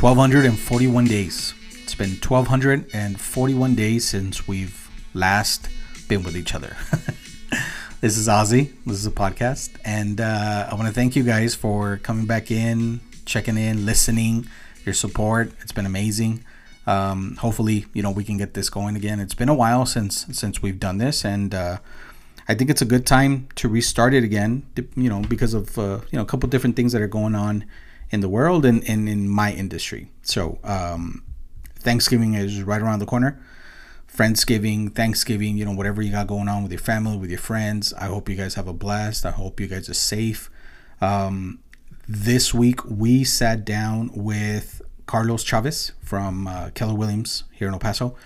Twelve hundred and forty-one days. It's been twelve hundred and forty-one days since we've last been with each other. this is Ozzy. This is a podcast, and uh, I want to thank you guys for coming back in, checking in, listening, your support. It's been amazing. Um, hopefully, you know we can get this going again. It's been a while since since we've done this, and uh, I think it's a good time to restart it again. You know, because of uh, you know a couple different things that are going on in the world and, and in my industry. So um, Thanksgiving is right around the corner. Friendsgiving, Thanksgiving, you know, whatever you got going on with your family, with your friends. I hope you guys have a blast. I hope you guys are safe. Um, this week we sat down with Carlos Chavez from uh, Keller Williams here in El Paso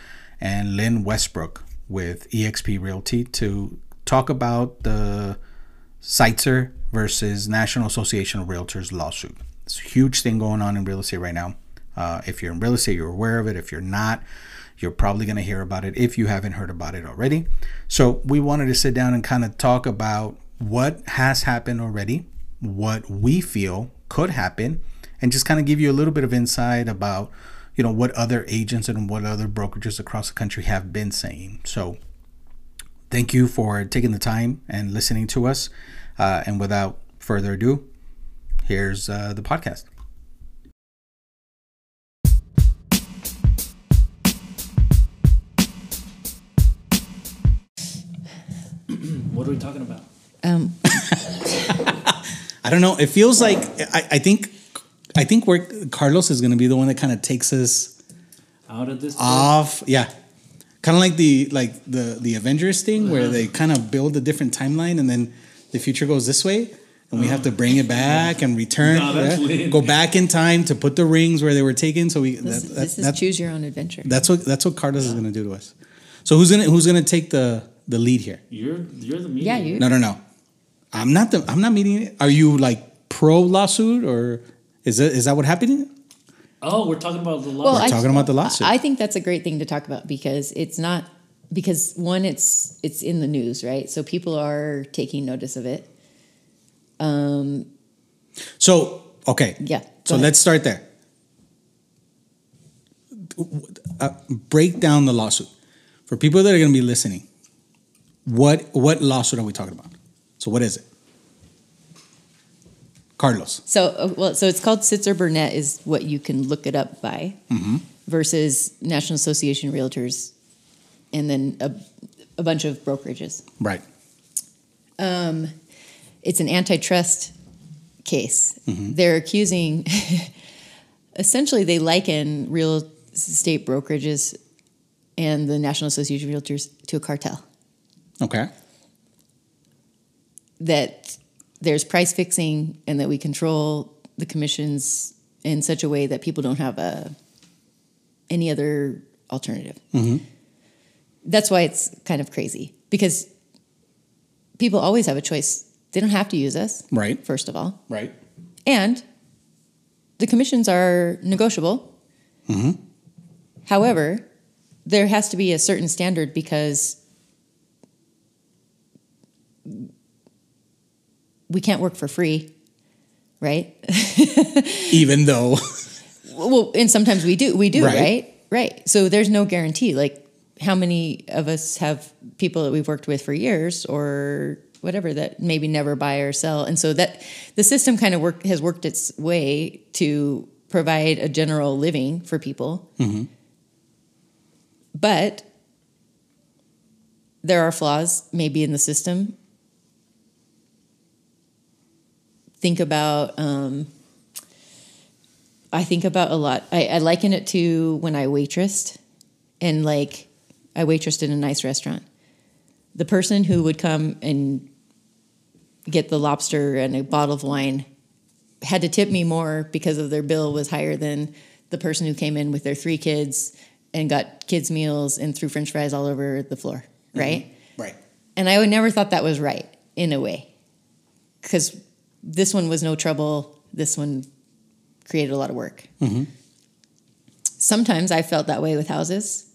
and Lynn Westbrook with eXp Realty to talk about the Sitzer versus National Association of Realtors lawsuit. It's a huge thing going on in real estate right now. Uh, if you're in real estate, you're aware of it. If you're not, you're probably going to hear about it if you haven't heard about it already. So, we wanted to sit down and kind of talk about what has happened already, what we feel could happen, and just kind of give you a little bit of insight about, you know, what other agents and what other brokerages across the country have been saying. So, thank you for taking the time and listening to us. Uh, and without further ado, here's uh, the podcast. what are we talking about? Um, I don't know. It feels like I, I think I think where Carlos is going to be the one that kind of takes us Out of this. off. Yeah, kind of like the like the the Avengers thing where uh-huh. they kind of build a different timeline and then the future goes this way. And we have to bring it back and return, No, that's yeah, lit. go back in time to put the rings where they were taken. So we this, that, that, this is that- choose your own adventure. that's what that's what Carlos is going to do to us. So who's gonna who's gonna take the the lead here? You're you're the media. yeah, you. No, no, no. I'm not the. I'm not meeting. it. Are you like pro lawsuit or is that is that what happened? Oh, we're talking about the law. Well, We're I- talking about the lawsuit. I think that's a great thing to talk about because it's not because one, it's it's in the news, right? So people are taking notice of it. Um, So okay. Yeah, So ahead. let's start there. Uh, break down the lawsuit for people that are going to be listening. What what lawsuit are we talking about? So what is it? Carlos. so uh, well, so it's called Sitzer Burnett is what you can look it up by, Mm-hmm. versus National Association of Realtors, and then a, a bunch of brokerages. Right. Um, it's an antitrust case. They're accusing, essentially, they liken real estate brokerages and the National Association of Realtors to a cartel. Okay. That there's price fixing and that we control the commissions in such a way that people don't have a any other alternative. Mm-hmm. That's why it's kind of crazy because people always have a choice. They don't have to use us. Right. First of all, Right. And the commissions are negotiable. Mm-hmm. However, there has to be a certain standard because we can't work for free, right? Even though. well, and sometimes we do. We do, Right. right? Right. So there's no guarantee. Like, how many of us have people that we've worked with for years or whatever that maybe never buy or sell? And so that the system kind of work has worked its way to provide a general living for people. Mm-hmm. But there are flaws maybe in the system. Think about um, I think about a lot. I, I liken it to when I waitressed, and like I waitressed in a nice restaurant. The person who would come and get the lobster and a bottle of wine had to tip me more because of their bill was higher than the person who came in with their three kids and got kids meals and threw French fries all over the floor, right? Right. And I would never thought that was right in a way, because this one was no trouble. This one created a lot of work. Sometimes I felt that way with houses,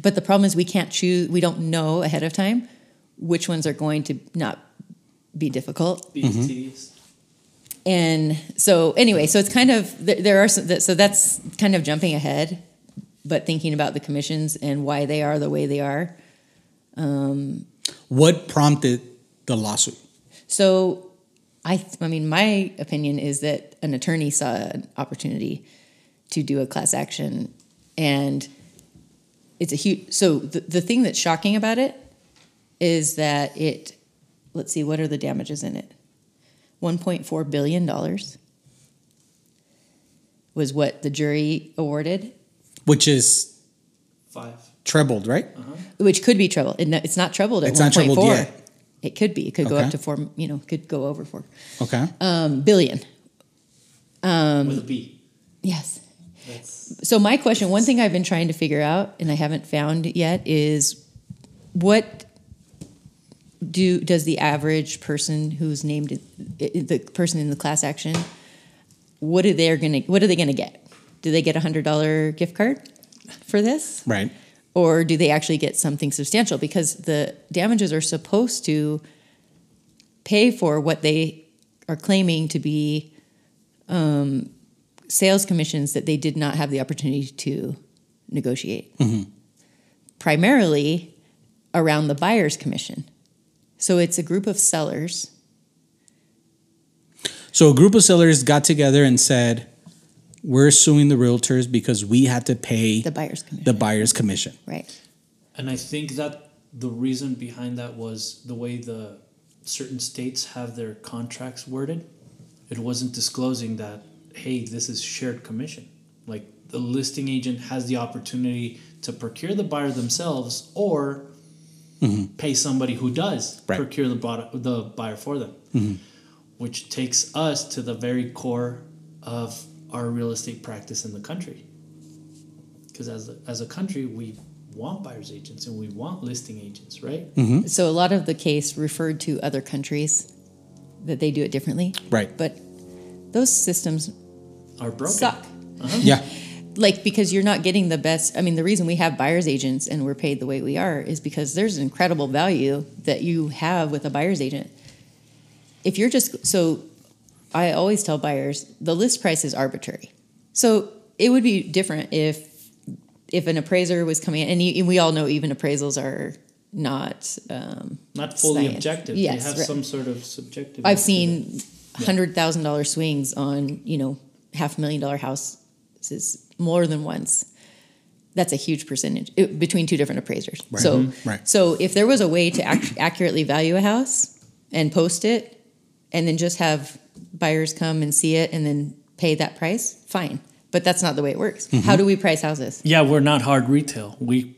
but the problem is we can't choose. We don't know ahead of time which ones are going to not be difficult. Mm-hmm. tedious. And so anyway, so it's kind of there, there are some, so that's kind of jumping ahead, but thinking about the commissions and why they are the way they are. What prompted the lawsuit? So I I mean my opinion is that an attorney saw an opportunity to do a class action and it's a huge so the, the thing that's shocking about it is that it let's see what are the damages in it 1.4 billion dollars was what the jury awarded Which is Five. trebled, right? Uh-huh. which could be trebled it's not trebled at It's not 1.4 trebled yet. It could be it could go up to 4 you know could go over 4 Okay. um, billion with a B. yes That's So my question, one thing I've been trying to figure out and I haven't found yet is what do does the average person who's named the person in the class action what are they going to what are they going to get? Do they get a hundred dollar gift card for this, Right. Or do they actually get something substantial? Because the damages are supposed to pay for what they are claiming to be um, sales commissions that they did not have the opportunity to negotiate. Primarily around the buyer's commission. So it's a group of sellers. So a group of sellers got together and said, "We're suing the realtors because we had to pay The buyer's commission. the buyer's commission." right. And I think that the reason behind that was the way the certain states have their contracts worded. It wasn't disclosing that, hey, this is shared commission. Like the listing agent has the opportunity to procure the buyer themselves or mm-hmm. pay somebody who does Right. procure the, bought- the buyer for them, mm-hmm. which takes us to the very core of our real estate practice in the country because as a, as a country we want buyers agents and we want listing agents right mm-hmm. So a lot of the case referred to other countries that they do it differently. Right. But those systems are broken suck. Uh-huh. Yeah. Like because you're not getting the best. I mean, the reason we have buyer's agents and we're paid the way we are is because there's an incredible value that you have with a buyer's agent. If you're just so, I always tell buyers the list price is arbitrary. So it would be different if if an appraiser was coming in, and, you, and we all know even appraisals are not. Um, not fully Science. objective Yes, they have right. some sort of subjective I've seen hundred thousand dollar swings on you know half a million dollar houses more than once. That's a huge percentage it- between two different appraisers. So, Right. so if there was a way to ac- accurately value a house and post it, and then just have buyers come and see it and then pay that price, fine. But that's not the way it works. Mm-hmm. How do we price houses? yeah we're not hard retail. We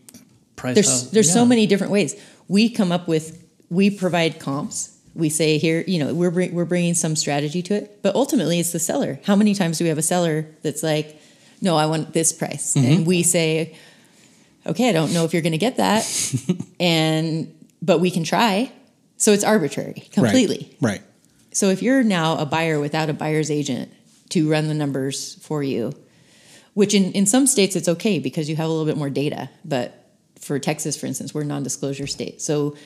price there's there's so many different ways. We come up with we provide comps. We say here you know we're bring, we're bringing some strategy to it. But ultimately it's the seller. How many times do we have a seller that's like no i want this price? Mm-hmm. And we say okay i don't know if you're going to get that. And but we can try. So it's arbitrary completely. Right. Right. So if you're now a buyer without a buyer's agent to run the numbers for you, which in, in some states it's okay because you have a little bit more data, but for Texas, for instance, we're a non-disclosure state. So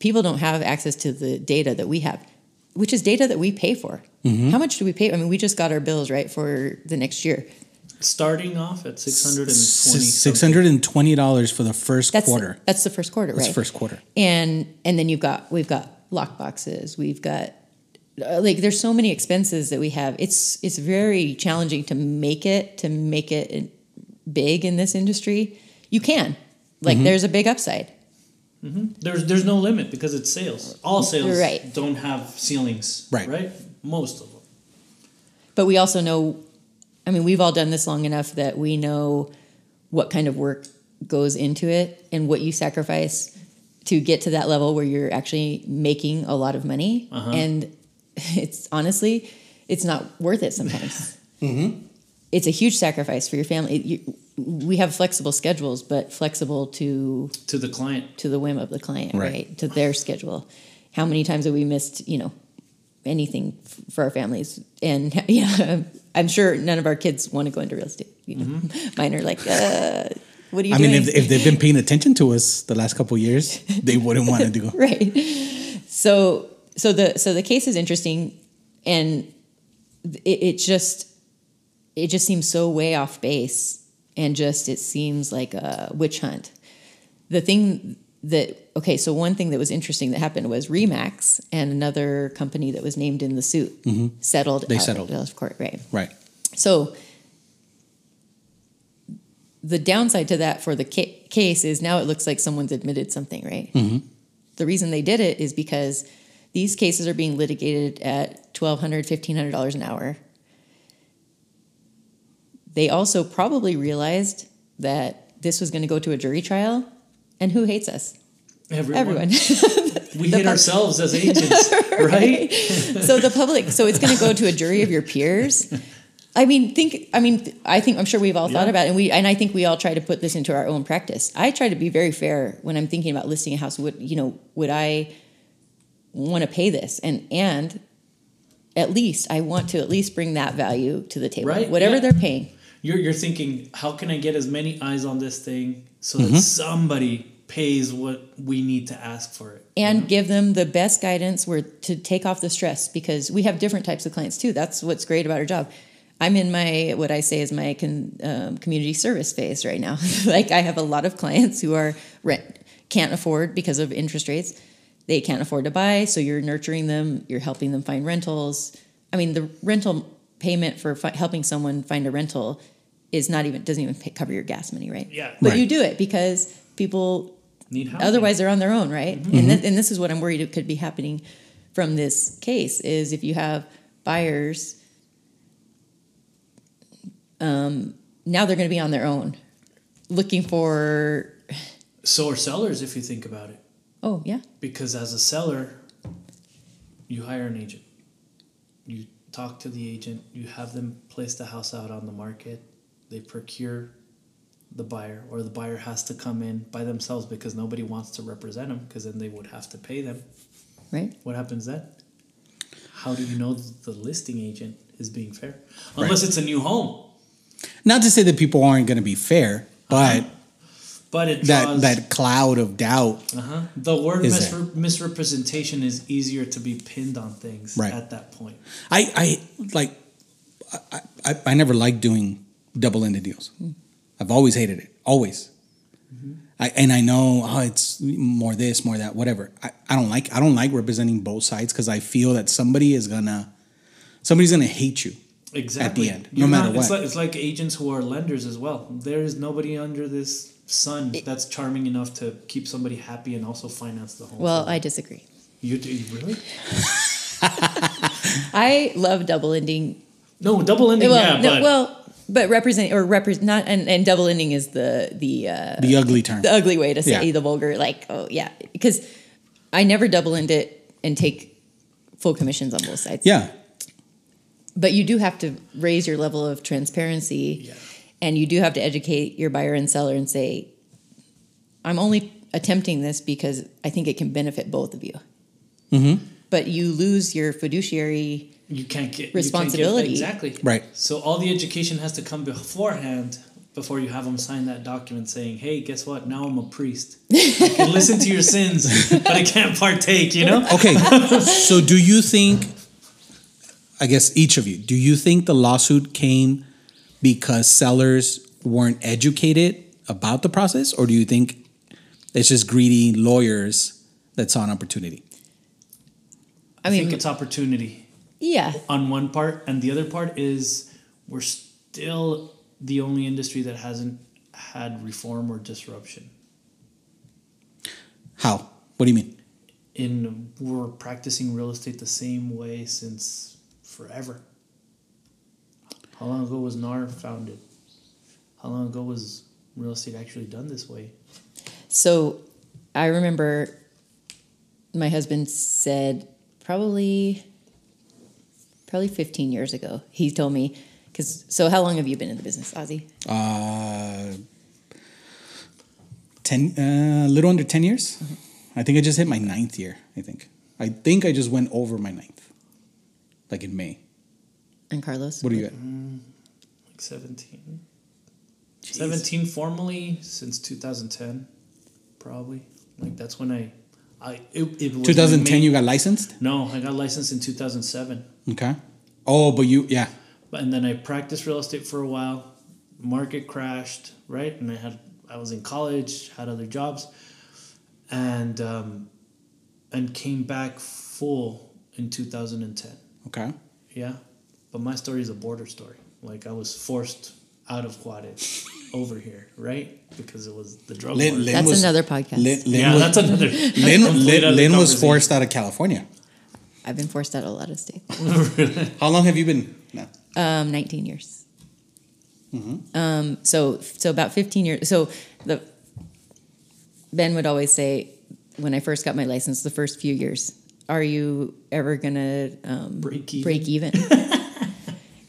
people don't have access to the data that we have, which is data that we pay for. Mm-hmm. How much do we pay? I mean, we just got our bills right for the next year. starting off at 620 Six hundred and twenty dollars for the first That's quarter. that's the first quarter, right? That's right? first quarter. and and then you've got we've got lock boxes we've got Uh, like there's so many expenses that we have. It's it's very challenging to make it to make it big in this industry. You can. Like Mm-hmm. there's a big upside. Mm-hmm. There's there's no limit because it's sales. All sales Right. don't have ceilings Right. right? Most of them. But we also know i mean we've all done this long enough that we know what kind of work goes into it and what you sacrifice to get to that level where you're actually making a lot of money. Uh-huh. And it's honestly it's not worth it sometimes it's a huge sacrifice for your family It- you, we have flexible schedules but flexible to to the client to the whim of the client, Right. right. To their schedule. How many times have we missed, you know, anything f- for our families? And yeah, I'm sure none of our kids want to go into real estate. You know, mine are like, uh, what are you Mm-hmm. I doing? mean, if, if they've been paying attention to us the last couple of years, they wouldn't want to do. right. So so the so the case is interesting, and it, it just it just seems so way off base, and just it seems like a witch hunt. The thing that okay, so one thing that was interesting that happened was Remax and another company that was named in the suit settled. Mm-hmm. They out settled. of court, right? Right. So the downside to that for the ca- case is now it looks like someone's admitted something, right? Mm-hmm. The reason they did it is because these cases are being litigated at $1,200, $1,500 an hour. They also probably realized that this was going to go to a jury trial. And who hates us? Everyone. Everyone. We hate pub- ourselves as agents, right? so the public so it's going to go to a jury of your peers i mean think i mean i think i'm sure we've all thought about it and we and i think we all try to put this into our own practice i try to be very fair when i'm thinking about listing a house would you know would i want to pay this and and at least i want to at least bring that value to the table Right, whatever yeah. they're paying You're you're thinking, how can I get as many eyes on this thing so Mm-hmm. that somebody pays what we need to ask for it? and give them the best guidance where to take off the stress because we have different types of clients too that's what's great about our job i'm in my what i say is my con, um, community service phase right now like i have a lot of clients who are rent can't afford because of interest rates they can't afford to buy so you're nurturing them you're helping them find rentals i mean the rental payment for fi- helping someone find a rental is not even doesn't even pay, cover your gas money right Yeah. but Right. you do it because people Need housing. Otherwise, they're on their own, right? And, th- and this is what I'm worried it could be happening from this case is if you have buyers, um, now they're going to be on their own, looking for. so are sellers if you think about it. Oh yeah, Because as a seller, you hire an agent. You talk to the agent, you have them place the house out on the market, they procure the buyer, or the buyer has to come in by themselves because nobody wants to represent them because then they would have to pay them. right. What happens then? How do you know the listing agent is being fair? Unless it's a new home. Not to say that people aren't going to be fair, but uh-huh. But it that draws that cloud of doubt. uh-huh. the word Is misre- misrepresentation is easier to be pinned on things Right. at that point. I I like. I, I, I never liked doing double-ended deals. I've always hated it. Always. I, and I know oh, it's more this, more that, whatever. I, I don't like. I don't like representing both sides because I feel that somebody is gonna, somebody's gonna hate you. Exactly. At the end, no You're matter It's what. like, it's like agents who are lenders as well. There is nobody under this sun that's charming enough to keep somebody happy and also finance the home. Well, for them. I disagree. you do you really? I love double ending. No, double ending. Well, yeah, no, but well, but represent or represent not and, and double ending is the the uh, The ugly term. the ugly way to say Yeah. the vulgar like oh yeah because I never double end it and take full commissions on both sides. yeah. but you do have to raise your level of transparency Yeah. And you do have to educate your buyer and seller and say i'm only attempting this because i think it can benefit both of you Mm-hmm. but you lose your fiduciary you can't get Responsibility. You can't get, exactly. Right. So all the education has to come beforehand before you have them sign that document saying, "Hey, guess what? Now I'm a priest. I can listen to your sins, but I can't partake." You know? Okay. so do you think I guess each of you, do you think the lawsuit came because sellers weren't educated about the process or do you think it's just greedy lawyers that saw an opportunity? i I mean think it's opportunity. yeah on one part, and the other part is we're still the only industry that hasn't had reform or disruption. How? What do you mean? In we're practicing real estate the same way since forever. How long ago was NAR founded? How long ago was real estate actually done this way? so i remember my husband said probably probably 15 years ago he told me because so how long have you been in the business ozzy Uh 10 uh, a little under 10 years. I think I just hit my ninth year, I think. I think I just went over my ninth. Like in May. And carlos What do you got? Like 17. 17 formally since 2010, probably. Like that's when I I it, it was 2010, made- you got licensed. No, I got licensed in 2007. Okay. Oh, but you, yeah. But and then I practiced real estate for a while. Market crashed, right? And I had I was in college, had other jobs, and um, and came back full in 2010. Okay. Yeah, but my story is a border story. Like I was forced out of Juarez over here, right? Because it was the drug Lynn, war. That's was, another podcast. Lynn, Lynn yeah, was, that's another. that's Lynn, complete Lynn, was forced out of California. I've been forced out of a lot of states. How long have you been? No. Um, 19 years. Um, so so about 15 years. So the Ben would always say when I first got my license, the first few years, are you ever gonna um, Break even. Break even.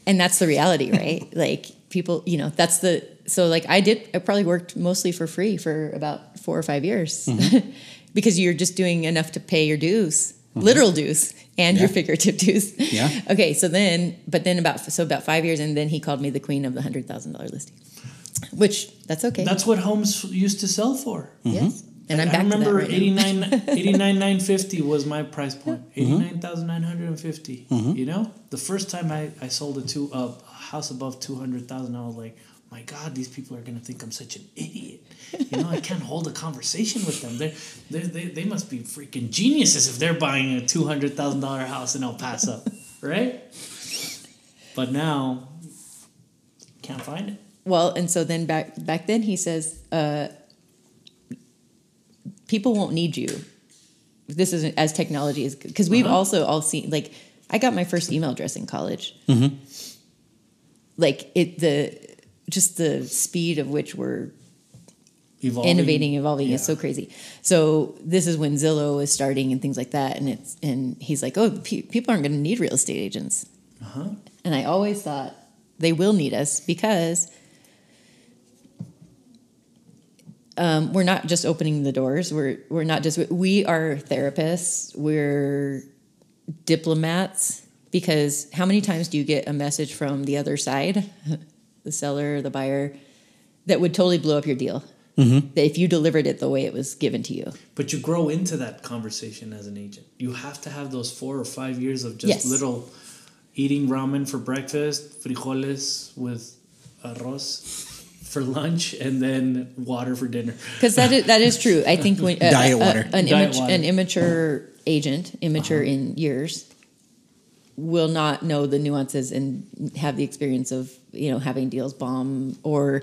and that's the reality, right? like people, you know, that's the so like I did. I probably worked mostly for free for about four or five years mm-hmm. because you're just doing enough to pay your dues, mm-hmm. literal dues, and your figurative dues. Yeah. Okay, so then, but then about so about five years, and then he called me the queen of the hundred thousand dollar listing, which that's okay. That's what homes used to sell for. yes, mm-hmm. And I'm I remember right now. 89, 89 950 was my price point. Mm-hmm. 89,950. You know, the first time I, I sold a two a house above 200,000, I was like, my God, these people are going to think I'm such an idiot. You know, I can't hold a conversation with them. They're, they're, they they must be freaking geniuses if they're buying a $200,000 house in El Paso, right? But now, can't find it. Well, and so then back back then he says, uh, people won't need you. This isn't as technology is because we've Uh-huh. also all seen like I got my first email address in college. Like it the just the speed of which we're Evolving. innovating, evolving is so crazy. So this is when Zillow is starting and things like that, and it's and he's like, oh, pe- people aren't going to need real estate agents. Uh-huh. And I always thought they will need us because um, we're not just opening the doors. We're we're not just we are therapists. We're diplomats because how many times do you get a message from the other side, the seller, the buyer, that would totally blow up your deal? That if you delivered it the way it was given to you. But you grow into that conversation as an agent. You have to have those four or five years of just Yes. little eating ramen for breakfast, frijoles with arroz for lunch, and then water for dinner. Because that is, that is true. I think when a- Diet a- water. an, Diet immat- water. an immature agent, immature uh-huh. in years, will not know the nuances and have the experience of you know having deals bomb or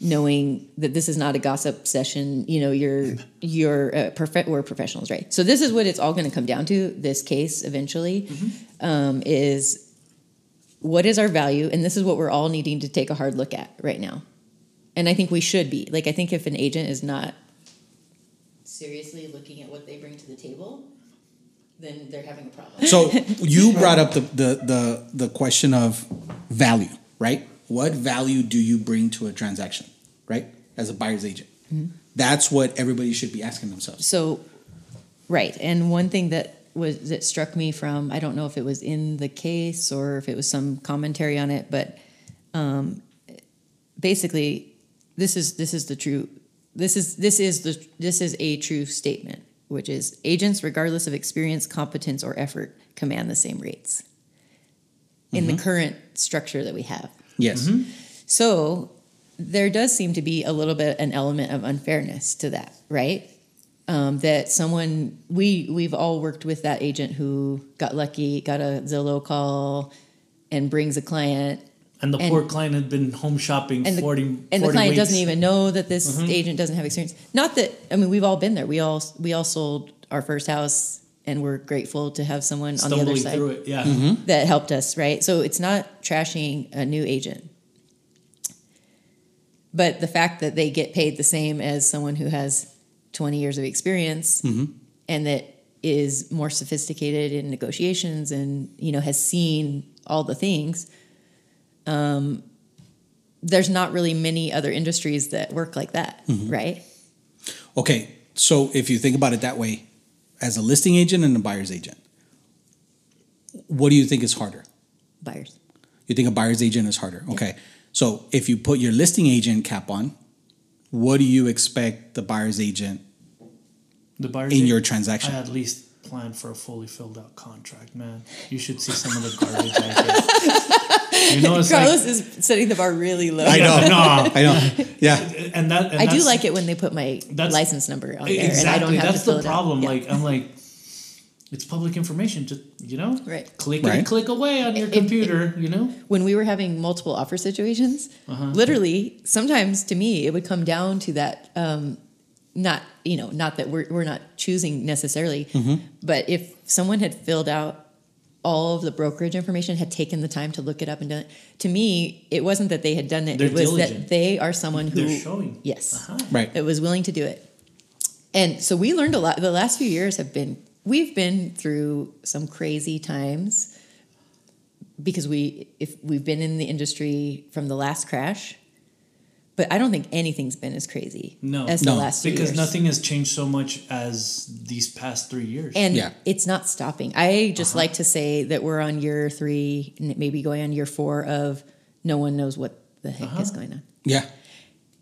knowing that this is not a gossip session. You know, you're mm-hmm. you're uh, prof- we're professionals, right? So this is what it's all going to come down to. This case eventually mm-hmm. um, is what is our value, and this is what we're all needing to take a hard look at right now. And I think we should be. Like, I think if an agent is not seriously looking at what they bring to the table, then they're having a problem. So you brought up the, the the the question of value, right? What value do you bring to a transaction, right? As a buyer's agent, that's what everybody should be asking themselves. So, right. And one thing that was that struck me from I don't know if it was in the case or if it was some commentary on it, but um, basically, this is this is the true. This is this is the this is a true statement, which is agents, regardless of experience, competence, or effort, command the same rates in the current structure that we have. Yes. So there does seem to be a little bit an element of unfairness to that, right? Um, that someone we we've all worked with that agent who got lucky, got a Zillow call, and brings a client, And the And- poor client had been home shopping and the, 40, and the 40 client weeks. doesn't even know that this mm-hmm. agent doesn't have experience. Not that I mean we've all been there. We all we all sold our first house, and we're grateful to have someone on the other side through it. Yeah. Mm-hmm. that helped us, right? So it's not trashing a new agent. But the fact that they get paid the same as someone who has 20 years of experience mm-hmm. and that is more sophisticated in negotiations and you know has seen all the things um, there's not really many other industries that work like that right Okay. So if you think about it that way, as a listing agent and a buyer's agent, what do you think is harder? buyers You think a buyer's agent is harder. Okay. So if you put your listing agent cap on, what do you expect the buyer's agent The buyer's in agent- your I transaction. at least plan for a fully filled out contract, man. You should see some of the garbage I get. You know, it's Carlos like, is setting the bar really low. I know. no. I know. Yeah. and that and I do like it when they put my license number on there, exactly. and I don't have that's to fill the it out. problem. Yeah. Like I'm like, it's public information. Just you know, Right. Click Right. and click away on your It- it- computer. you know. when we were having multiple offer situations, Uh-huh. literally, sometimes to me, it would come down to that. Um, not you know, not that we're we're not choosing necessarily, Mm-hmm. but if someone had filled out all of the brokerage information, had taken the time to look it up and done it, to me, it wasn't that they had done it. They're it was diligent. that they are someone who They're showing. yes, Uh-huh. Right. It was willing to do it. And so we learned a lot. The last few years have been, we've been through some crazy times because we, if we've been in the industry from the last crash, but I don't think anything's been as crazy No. as No. the last few Because years. nothing has changed so much as these past three years. And Yeah. it's not stopping. I just Uh-huh. like to say that we're on year three, n- maybe going on year four of no one knows what the heck is Uh-huh. going on. Yeah.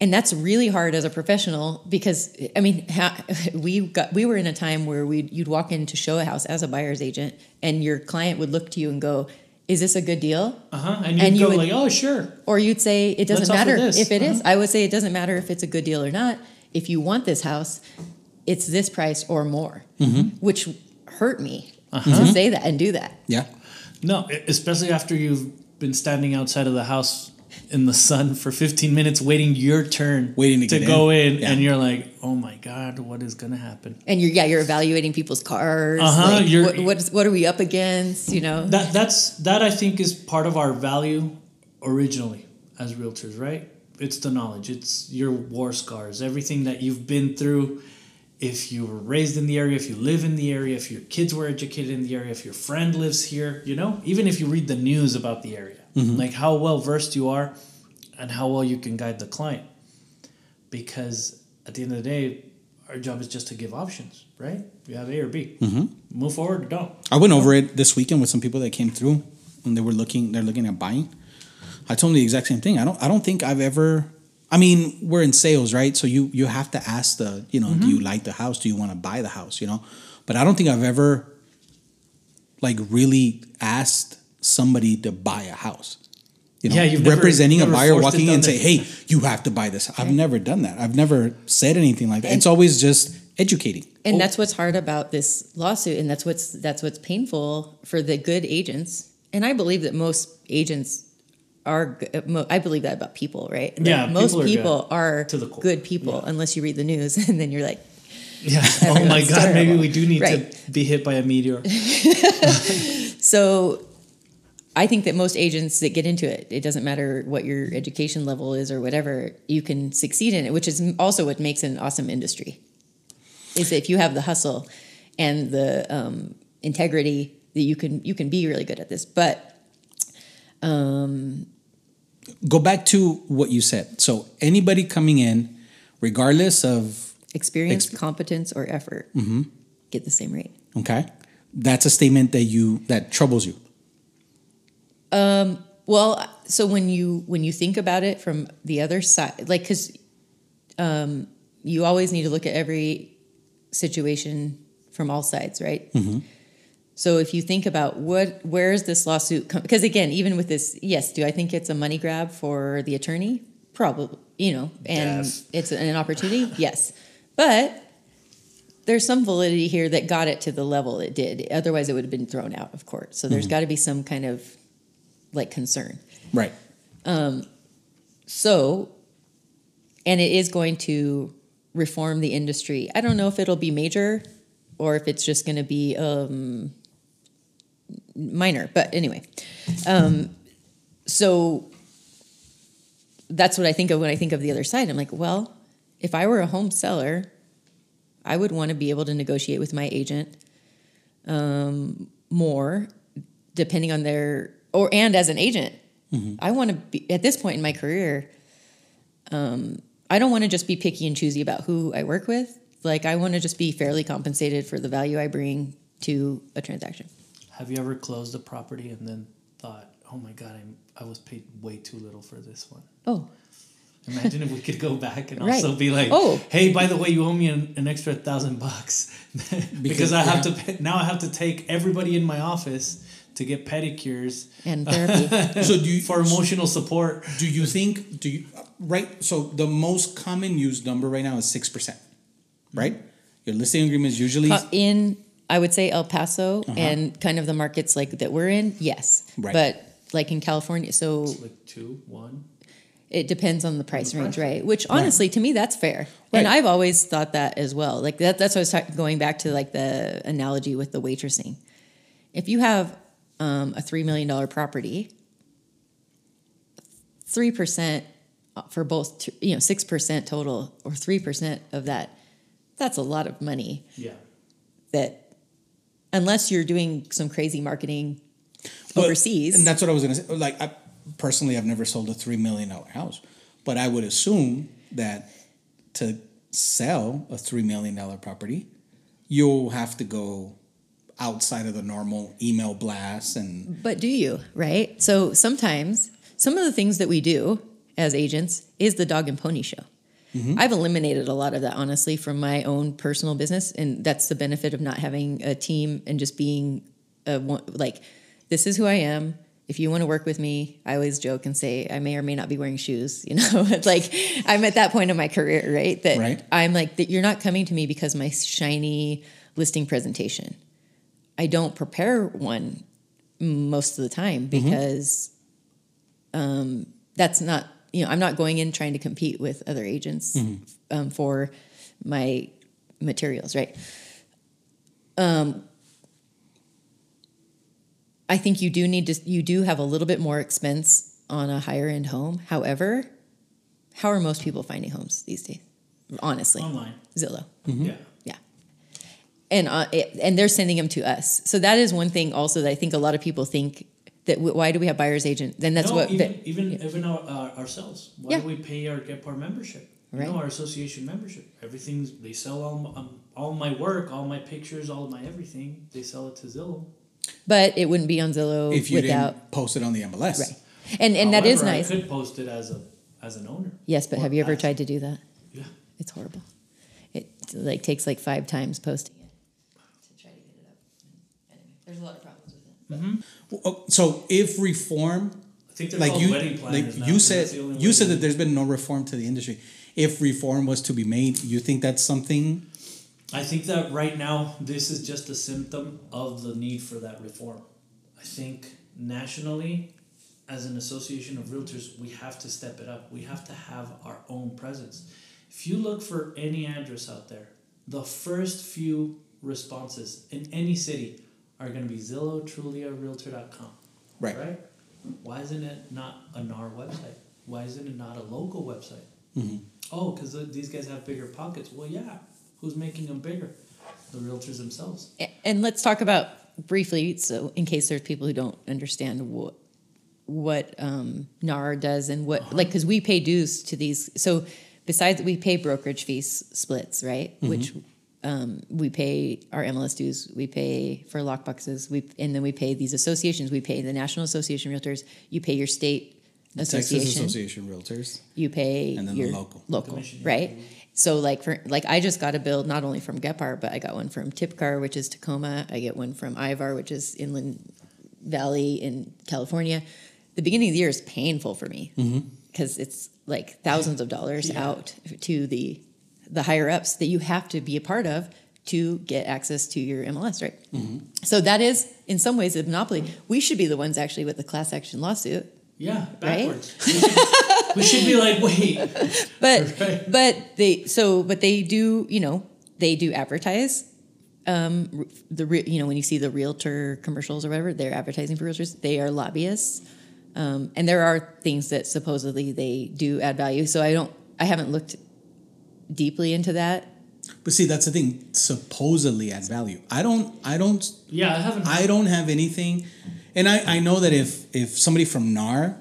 and that's really hard as a professional because I mean ha, we got we were in a time where we you'd walk in to show a house as a buyer's agent and your client would look to you and go is this a good deal uh huh. And you And you go would- like, oh sure. or you'd say it doesn't Let's matter if it is. Uh-huh. I would say it doesn't matter if it's a good deal or not if you want this house it's this price or more which hurt me to say that and do that Yeah. No, especially after you've been standing outside of the house in the sun for 15 minutes waiting your turn Waiting to get go in. in, Yeah. and you're like, oh my god, what is gonna happen? and you're yeah you're evaluating people's cars Uh-huh, like, you're- what, what, is, what are we up against you know That that's that I think is part of our value originally as realtors, right? It's the knowledge, it's your war scars, everything that you've been through. If you were raised in the area, if you live in the area, if your kids were educated in the area, if your friend lives here, you know, even if you read the news about the area, Mm-hmm. like how well versed you are and how well you can guide the client. Because at the end of the day, our job is just to give options, right? You have A or B. Mm-hmm. Move forward or don't. I went over it this weekend with some people that came through and they were looking they're looking at buying. I told them the exact same thing. I don't I don't think I've ever I mean, we're in sales, right? So you you have to ask the, you know, do you mm-hmm. like the house? Do you want to buy the house, you know? But I don't think I've ever like really asked somebody to buy a house. You know, Yeah, you've representing never a buyer walking in and say, "Hey, you have to buy this." I've never done that. I've never said anything like that. it's always just educating. and oh. that's what's hard about this lawsuit and that's what's that's what's painful for the good agents and i believe that most agents are g- mo- i believe that about people right Like, Yeah, most people are good. are, To the good people Yeah. unless you read the news and then you're like Yeah. Oh my Everyone's God. Maybe we do need Right. to be hit by a meteor. so i think that most agents that get into it it doesn't matter what your education level is or whatever you can succeed in it which is also what makes an awesome industry is if you have the hustle and the um, integrity that you can you can be really good at this but go back to what you said. So anybody coming in, regardless of experience Exp- competence or effort get the same rate okay, that's a statement that you that troubles you. Um, well, so when you when you think about it from the other side, like because um, you always need to look at every situation from all sides, right? Mm-hmm. So if you think about what where is this lawsuit? Because again, even with this, yes, do I think it's a money grab for the attorney? Probably, you know, and Yes. it's an opportunity, yes, but. There's some validity here that got it to the level it did. Otherwise, it would have been thrown out of court. So there's mm-hmm. got to be some kind of like concern. Right. So, and it is going to reform the industry. I don't know if it'll be major or if it's just going to be um, minor, but anyway. Um, so that's what I think of when I think of the other side. I'm like, well, if I were a home seller, I would want to be able to negotiate with my agent um, more, depending on their or and as an agent. I want to be at this point in my career. Um, I don't want to just be picky and choosy about who I work with. Like I want to just be fairly compensated for the value I bring to a transaction. Have you ever closed a property and then thought, oh my God, I'm, I was paid way too little for this one? Oh, Imagine if we could go back and Right. also be like, Oh. hey, by the way, you owe me an, an extra thousand bucks because, Because- I have yeah. to pay, now I have to take everybody in my office to get pedicures And therapy. So do you for emotional support. do you think do you right? So the most common used number right now is six percent, right? Your listing agreement is usually Uh, in I would say El Paso and kind of the markets like that we're in, yes. Right. But like in California, so Like two, one. it depends on the price the range, price. right? Which honestly, to me, that's fair. Right. And I've always thought that as well. Like that, that's what I was ta- going back to, like the analogy with the waitressing. If you have um, a three million dollar property, three percent for both, you know, six percent total or three percent of that, that's a lot of money. Yeah. That unless you're doing some crazy marketing Well, overseas, and that's what I was gonna say. Like, I, personally, I've never sold a three million dollar house, but I would assume that to sell a three million dollar property, you'll have to go outside of the normal email blasts and But do you, right? So sometimes some of the things that we do as agents is the dog and pony show. Mm-hmm. I've eliminated a lot of that honestly from my own personal business and that's the benefit of not having a team and just being a one, like this is who I am. If you want to work with me, I always joke and say I may or may not be wearing shoes, you know? like I'm at that point in my career, right? That Right. I'm like that you're not coming to me because my shiny listing presentation. I don't prepare one most of the time because um, that's not you know I'm not going in trying to compete with other agents um, for my materials, right? Um, I think you do need to you do have a little bit more expense on a higher end home. However, how are most people finding homes these days? Honestly, Online. Zillow. Yeah. Yeah. And uh, and they're sending them to us. So that is one thing also that I think a lot of people think that w- why do we have buyer's agent? Then that's no, what even that- even even our, uh, ourselves. Why Yeah. do we pay our Gepar membership? You know, our association membership. Everything's they sell all my, um, all my work, all my pictures, all my everything. They sell it to Zillow. but it wouldn't be on Zillow if you without didn't post it on the MLS. right. And and that is nice. I could post it as a as an owner. yes, but have you ever as- tried to do that? Yeah. It's horrible. It like takes like five times posting it to try to get it up. Anyway, there's a lot of problems with it. Oh, So if reform I think they're like you like now, you said that's the only you said that there's been no reform to the industry if reform was to be made you think that's something I think that right now this is just a symptom of the need for that reform. I think nationally, as an association of realtors, we have to step it up. We have to have our own presence. If you look for any address out there, the first few responses in any city are going to be Zillow, Trulia, Realtor.com. Right. Right? Why isn't it not a NAR website? Why isn't it not a local website? Mm-hmm. Oh, because these guys have bigger pockets. Well, yeah. Who's making them bigger? The realtors themselves. And let's talk about briefly, so in case there's people who don't understand what what um, NAR does and what like because we pay dues to these. So besides we pay brokerage fees splits, right? Which um, we pay our MLS dues, we pay for lockboxes, we and then we pay these associations. We pay the National Association of Realtors. You pay your state association Texas Association of Realtors you pay And then the local. local, Commission, yeah. right? So like for like I just got a bill not only from Gepar, but I got one from Tipcar, which is Tacoma. I get one from Ivar, which is Inland Valley in California. The beginning of the year is painful for me because it's like thousands of dollars Yeah. out to the the higher ups that you have to be a part of to get access to your MLS, right? So that is in some ways a monopoly. We should be the ones actually with the class action lawsuit Yeah, Right? backwards. We, should, we should be like, wait. but Right. but they so but they do you know they do advertise um the re- you know when you see the realtor commercials or whatever they're advertising for realtors they are lobbyists um, and there are things that supposedly they do add value so i don't i haven't looked deeply into that but see that's the thing supposedly adds value i don't i don't Yeah, I haven't. i don't have anything and i i know that if if somebody from nar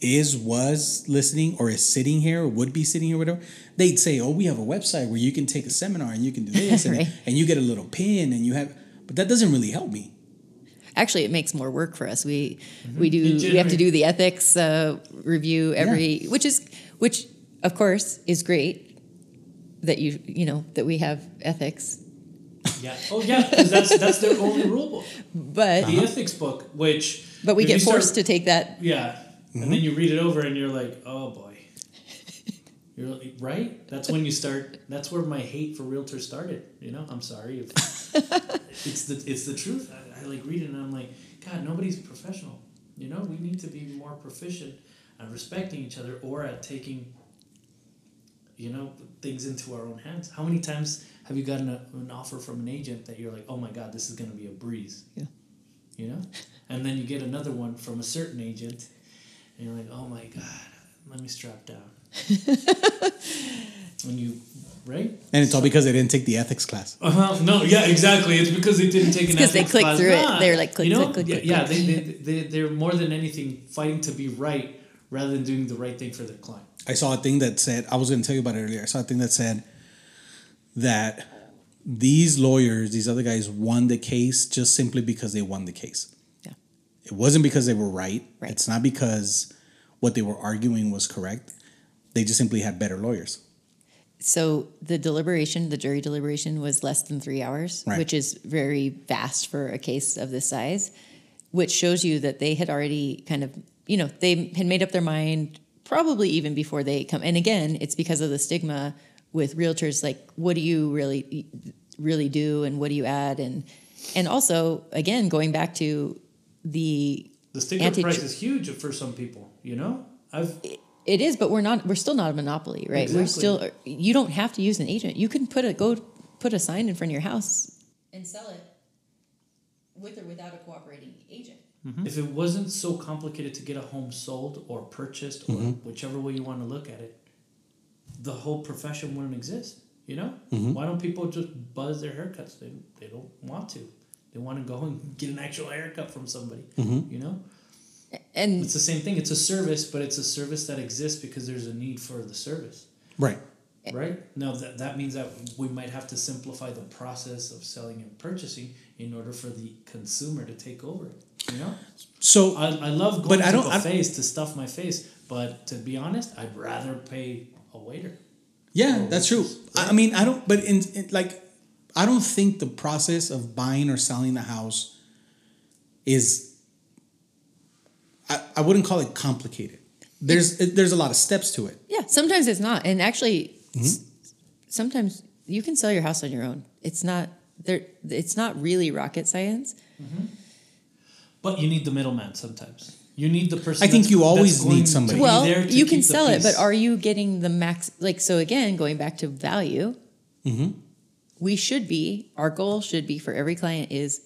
is was listening or is sitting here or would be sitting here whatever they'd say oh we have a website where you can take a seminar and you can do this and, Right. and you get a little pin and you have but that doesn't really help me actually it makes more work for us. We we do we have to do the ethics uh, review every, which is which of course is great that you you know that we have ethics, Yeah. Oh yeah, because that's that's their only rule book, but the uh-huh. ethics book, which. but we get you start- forced to take that. Yeah, and then mm-hmm. you read it over and you're like, oh boy. You're like, right. That's when you start. That's where my hate for realtors started. You know, I'm sorry. If, it's the it's the truth. I, I like read it and I'm like, God, nobody's professional. You know, we need to be more proficient at respecting each other or at taking. You know, things into our own hands. How many times have you gotten a, an offer from an agent that you're like, oh my God, this is going to be a breeze? Yeah. You know, and then you get another one from a certain agent, and you're like, oh my God, let me strap down. when you right? And it's all because they didn't take the ethics class. Uh-huh. No, yeah, exactly. It's because they didn't take an It's 'cause they ethics clicked class. through it. They're like, click, you know? click, click, yeah, click, yeah click. they, they, they, they're more than anything fighting to be right rather than doing the right thing for their client. I saw a thing that said I was going to tell you about it earlier. I saw a thing that said that these lawyers, these other guys, won the case just simply because they won the case. Yeah. It wasn't because they were right. Right. It's not because what they were arguing was correct. They just simply had better lawyers. So the deliberation, the jury deliberation, was less than three hours, Right. which is very vast for a case of this size, which shows you that they had already kind of, you know, they had made up their mind probably even before they come. And again, it's because of the stigma with realtors. Like, what do you really, really do, and what do you add, and and also again going back to the The sticker Anti- price is huge for some people, you know? I've It is, but we're not. We're still not a monopoly, right? Exactly. We're still. You don't have to use an agent. You can put a go put a sign in front of your house and sell it with or without a cooperating agent. Mm-hmm. If it wasn't so complicated to get a home sold or purchased or mm-hmm. whichever way you want to look at it, the whole profession wouldn't exist. You know, mm-hmm. why don't people just buzz their haircuts? They they don't want to. They want to go and get an actual haircut from somebody. You know, And it's the same thing. It's a service, but it's a service that exists because there's a need for the service. Right. Right now, that that means that we might have to simplify the process of selling and purchasing in order for the consumer to take over. You know. So I, I love going But I to don't- I- buffets to stuff my face, but to be honest, I'd rather pay a waiter. Yeah, that's true. I I mean, I don't, but in, in like, I don't think the process of buying or selling the house is. I, I wouldn't call it complicated. There's there's a lot of steps to it. yeah, sometimes it's not. And actually, Mm-hmm. s- sometimes you can sell your house on your own. It's not there. It's not really rocket science. But you need the middleman sometimes. You need the person. I think you always need somebody. Well, there to you can sell it, but are you getting the max? Like so, again, going back to value, Mm-hmm. we should be. Our goal should be for every client is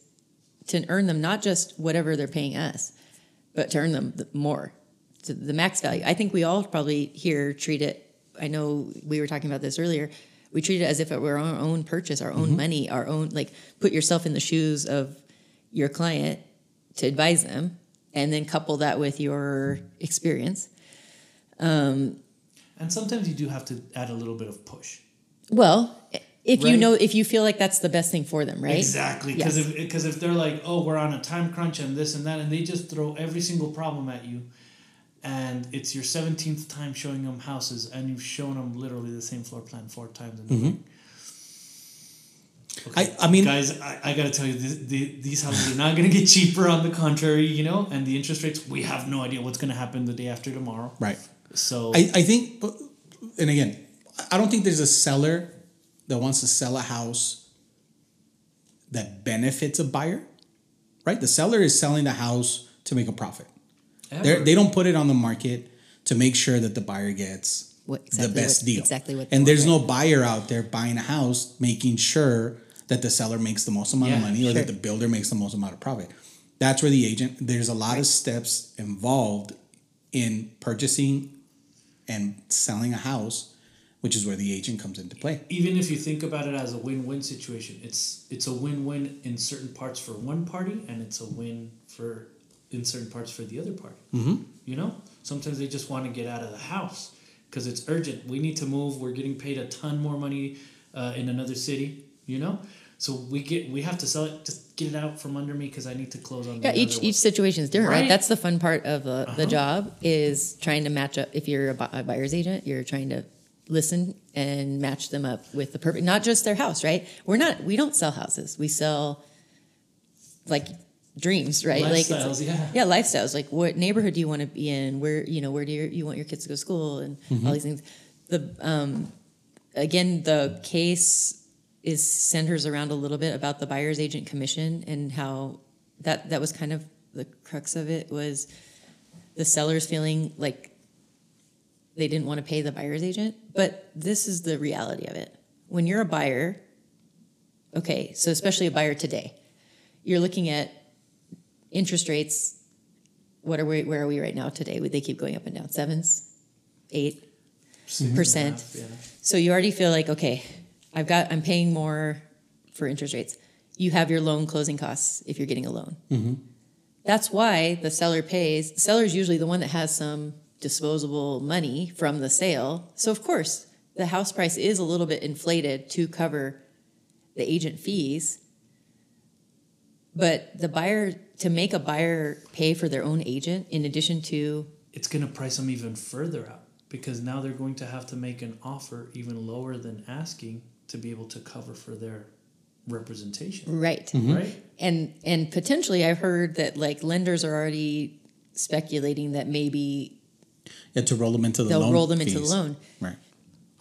to earn them not just whatever they're paying us, but to earn them the- more, to the max value. I think we all probably here treat it. I know we were talking about this earlier. We treat it as if it were our own purchase, our Mm-hmm. own money, our own like put yourself in the shoes of your client to advise them, and then couple that with your experience. and sometimes you do have to add a little bit of push. Well, if you know, if you feel like that's the best thing for them, right? Exactly, because Yes. if because if they're like, oh, we're on a time crunch and this and that, and they just throw every single problem at you, and it's your seventeenth time showing them houses, and you've shown them literally the same floor plan four times, and they're like, I I mean, guys, I, I gotta tell you, this, the, these houses are not gonna get cheaper. On the contrary, you know, and the interest rates, we have no idea what's gonna happen the day after tomorrow. right. So I, I think, and again, I don't think there's a seller that wants to sell a house that benefits a buyer, right? The seller is selling the house to make a profit. They're, they don't put it on the market to make sure that the buyer gets What- the best what- deal. exactly what And there's no buyer out there buying a house making sure that the seller makes the most amount of money or that the builder makes the most amount of profit. That's where the agent. There's a lot of steps involved in purchasing and selling a house, which is where the agent comes into play. even if you think about it as a win-win situation, it's it's a win-win in certain parts for one party, and it's a win for in certain parts for the other party. Mm-hmm. You know, sometimes they just want to get out of the house because it's urgent. We need to move. We're getting paid a ton more money uh, in another city. You know, So we get we have to sell it. Just get it out from under me because I need to close on. Yeah, the each other each situation is different, right? Right. That's the fun part of the, the Uh-huh. job is trying to match up. If you're a, bu- a buyer's agent, you're trying to listen and match them up with the perfect, not just their house, right? We're not, we don't sell houses. We sell like dreams, right? like yeah. yeah, lifestyles. Like what neighborhood do you want to be in? Where you know where do you, you want your kids to go to school and all these things. The um, again, the case is centers around a little bit about the buyer's agent commission and how that that was kind of the crux of it was the sellers feeling like they didn't want to pay the buyer's agent. But this is the reality of it. When you're a buyer, okay, so especially a buyer today, you're looking at interest rates. What are we? Where are we right now today? Would they keep going up and down. Sevens, eight percent. yeah. So you already feel like, okay, I've got, I'm paying more for interest rates. You have your loan closing costs if you're getting a loan. Mm-hmm. That's why the seller pays. The seller is usually the one that has some disposable money from the sale. So of course, the house price is a little bit inflated to cover the agent fees. But the buyer, to make a buyer pay for their own agent, in addition to It's going to price them even further out because now they're going to have to make an offer even lower than asking to be able to cover for their representation, right, mm-hmm. right? and and potentially I've heard that like lenders are already speculating that maybe Yeah, to roll them into the they'll loan. roll them into the loan. Right.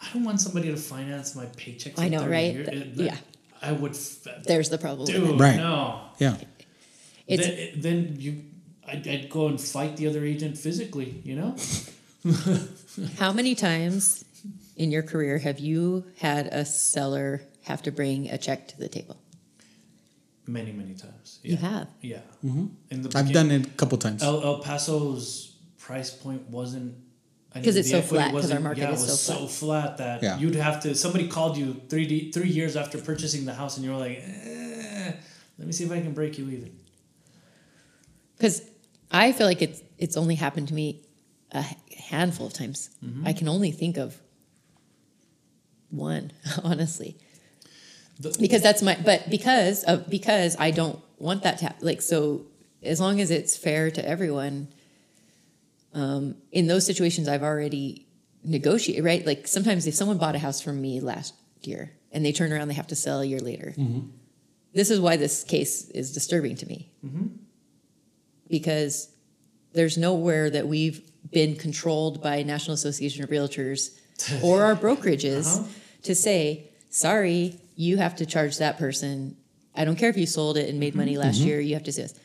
I don't want somebody to finance my paycheck. For I know, right? years. Th- yeah. I would. F- There's the problem. dude. Right. no. Yeah. It's then, then you, I'd, I'd go and fight the other agent physically. You know. how many times in your career have you had a seller have to bring a check to the table? Many, many times. You Yeah. have. Yeah. Mm-hmm. In the I've done it a couple times. El, El Paso's price point wasn't. I 'Cause mean, it's so equity flat, 'cause our market yeah, is it was so so flat that Yeah. you'd have to. Somebody called you three d- three years after purchasing the house, and you're like, eh, "Let me see if I can break you even." Because I feel like it's it's only happened to me a handful of times. I can only think of one, honestly. The- because that's my but because of because I don't want that to hap- like so as long as it's fair to everyone um in those situations I've already negotiated right like sometimes if someone bought a house from me last year and they turn around they have to sell a year later this is why this case is disturbing to me because there's nowhere that we've been controlled by National Association of Realtors or our brokerages Uh-huh. to say, sorry, you have to charge that person. I don't care if you sold it and made money last year, you have to say this.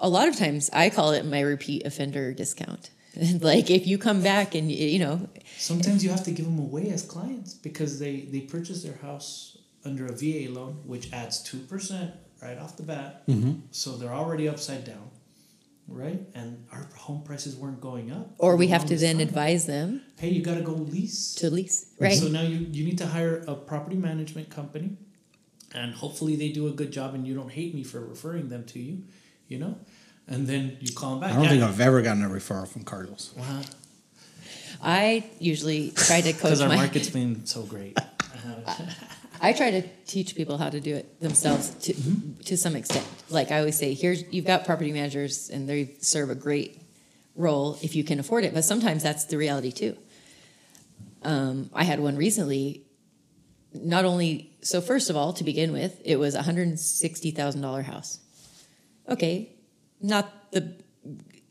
A lot of times I call it my repeat offender discount. like if you come back and you know, Sometimes you have to give them away as clients because they they purchase their house under a VA loan, which adds two percent right off the bat. Mm-hmm. So they're already upside down, right? And our home prices weren't going up. or we have to then time. advise them Hey, you got to go lease. to lease, right? So now you, you need to hire a property management company, and hopefully they do a good job, and you don't hate me for referring them to you, you know. And then you call them back. I don't Yeah. think I've ever gotten a referral from Carlos. Wow. I usually try to coach Because our my market's been so great. I try to teach people how to do it themselves to to some extent. Like I always say, here's you've got property managers and they serve a great role if you can afford it, but sometimes that's the reality too. Um, I had one recently. Not only so, first of all, to begin with, it was a hundred and sixty thousand dollar house. Okay, not the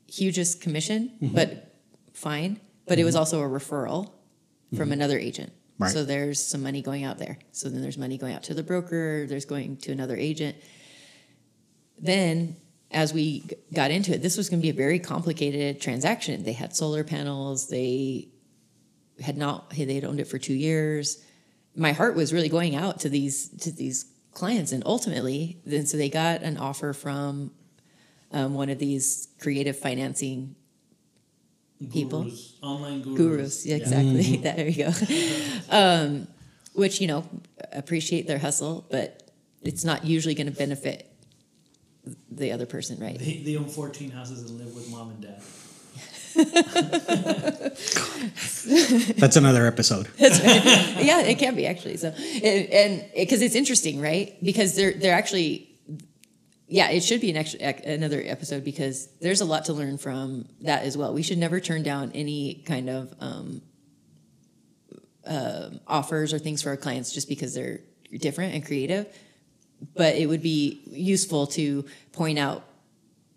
hugest commission, mm-hmm. but fine. But it was mm-hmm. also a referral from mm-hmm. another agent. Right. So there's some money going out there. So then there's money going out to the broker, there's going to another agent. Then as we g- got into it, this was going to be a very complicated transaction. They had solar panels, they had not they had owned it for 2 years. My heart was really going out to these to these clients and ultimately then so they got an offer from um, one of these creative financing People. Gurus, online gurus. gurus. Yeah, exactly. there you go. um, which you know appreciate their hustle, but it's not usually going to benefit the other person, right? They, they own 14 houses and live with mom and dad. That's another episode. yeah, it can be actually. So, and- and because it's interesting, right? Because they're they're actually, yeah, it should be an extra ec- another episode because there's a lot to learn from that as well. We should never turn down any kind of um, um offers or things for our clients just because they're different and creative. But it would be useful to point out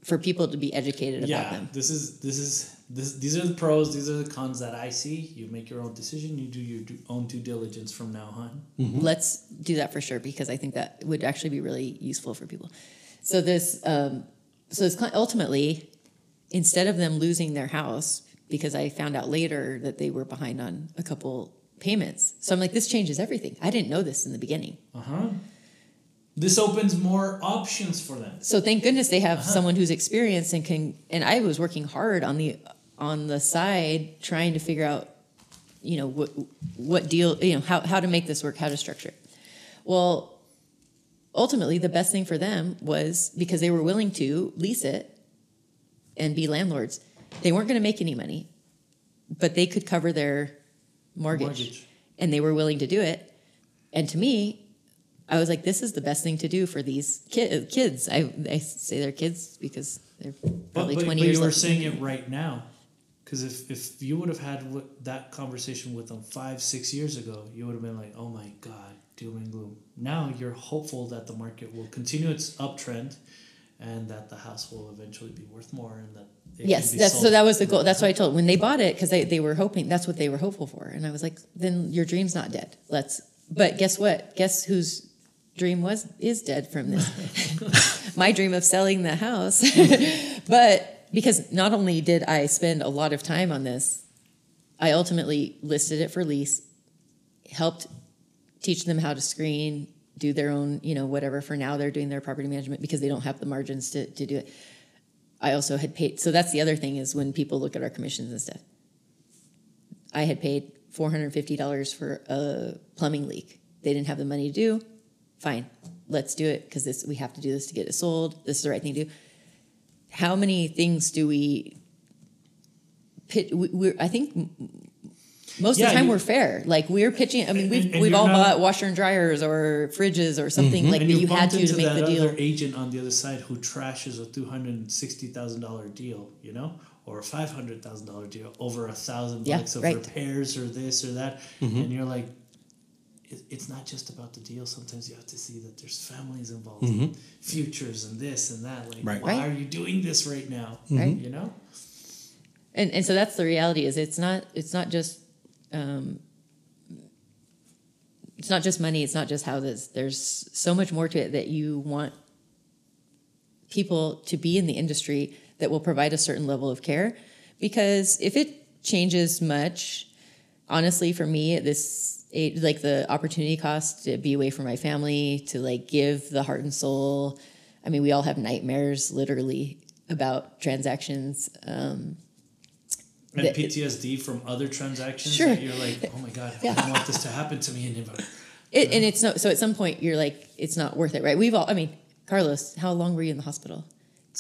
for people to be educated about yeah, them. this is this is this. These are the pros. These are the cons that I see. You make your own decision. You do your do- own due diligence from now on. Let's do that for sure because I think that would actually be really useful for people. So this, um, so this ultimately, instead of them losing their house, because I found out later that they were behind on a couple payments. So I'm like, this changes everything. I didn't know this in the beginning. Uh huh. This opens more options for them. So thank goodness they have someone who's experienced and can. And I was working hard on the on the side trying to figure out, you know, what what deal, you know, how how to make this work, how to structure it. Well, ultimately, the best thing for them was because they were willing to lease it and be landlords. They weren't going to make any money, but they could cover their mortgage, Mortgage. and they were willing to do it. And to me, I was like, this is the best thing to do for these ki- kids. I, I say they're kids because they're probably but, 20 but years But you were saying it right now. Because if, if you would have had that conversation with them five, six years ago, you would have been like, oh my God, doom and gloom. Now you're hopeful that the market will continue its uptrend and that the house will eventually be worth more and that it Yes, that's so that was the goal. That's what I told when they bought it because they, they were hoping that's what they were hopeful for, and I was like, then your dream's not dead. Let's. But guess what? Guess whose dream was is dead from this. My dream of selling the house, but because not only did I spend a lot of time on this, I ultimately listed it for lease, helped teach them how to screen, do their own, you know, whatever. For now, they're doing their property management because they don't have the margins to, to do it. I also had paid. So that's the other thing is when people look at our commissions and stuff. I had paid four hundred fifty dollars for a plumbing leak. They didn't have the money to do. Fine, let's do it because this we have to do this to get it sold. This is the right thing to do. How many things do we? Pit, we, I think most Yeah, of the time you- we're fair. Like we're pitching. I mean, we've and we've all not- bought washer and dryers or fridges or something like that you you had to to make the deal. agent on the other side who trashes a two hundred and sixty thousand dollar deal, you know, or a five hundred thousand dollar deal over a thousand Yeah, bucks of right. repairs or this or that, Mm-hmm. and you're like, it, it's not just about the deal. Sometimes you have to see that there's families involved, Mm-hmm. and futures, and this and that. Like, Right. why Right. are you doing this right now? Right. You know. and and so that's the reality is it's not it's not just um, it's not just money it's not just houses. There's so much more to it that you want people to be in the industry that will provide a certain level of care. Because if it changes much honestly for me this like the opportunity cost to be away from my family to like give the heart and soul i mean we all have nightmares literally about transactions. Um, And The- PTSD from other transactions Sure. that you're like, oh my god, I don't want this to happen to me anymore. It, and it's no, so at some point you're like, it's not worth it, right? We've all, I mean, Carlos, how long were you in the hospital?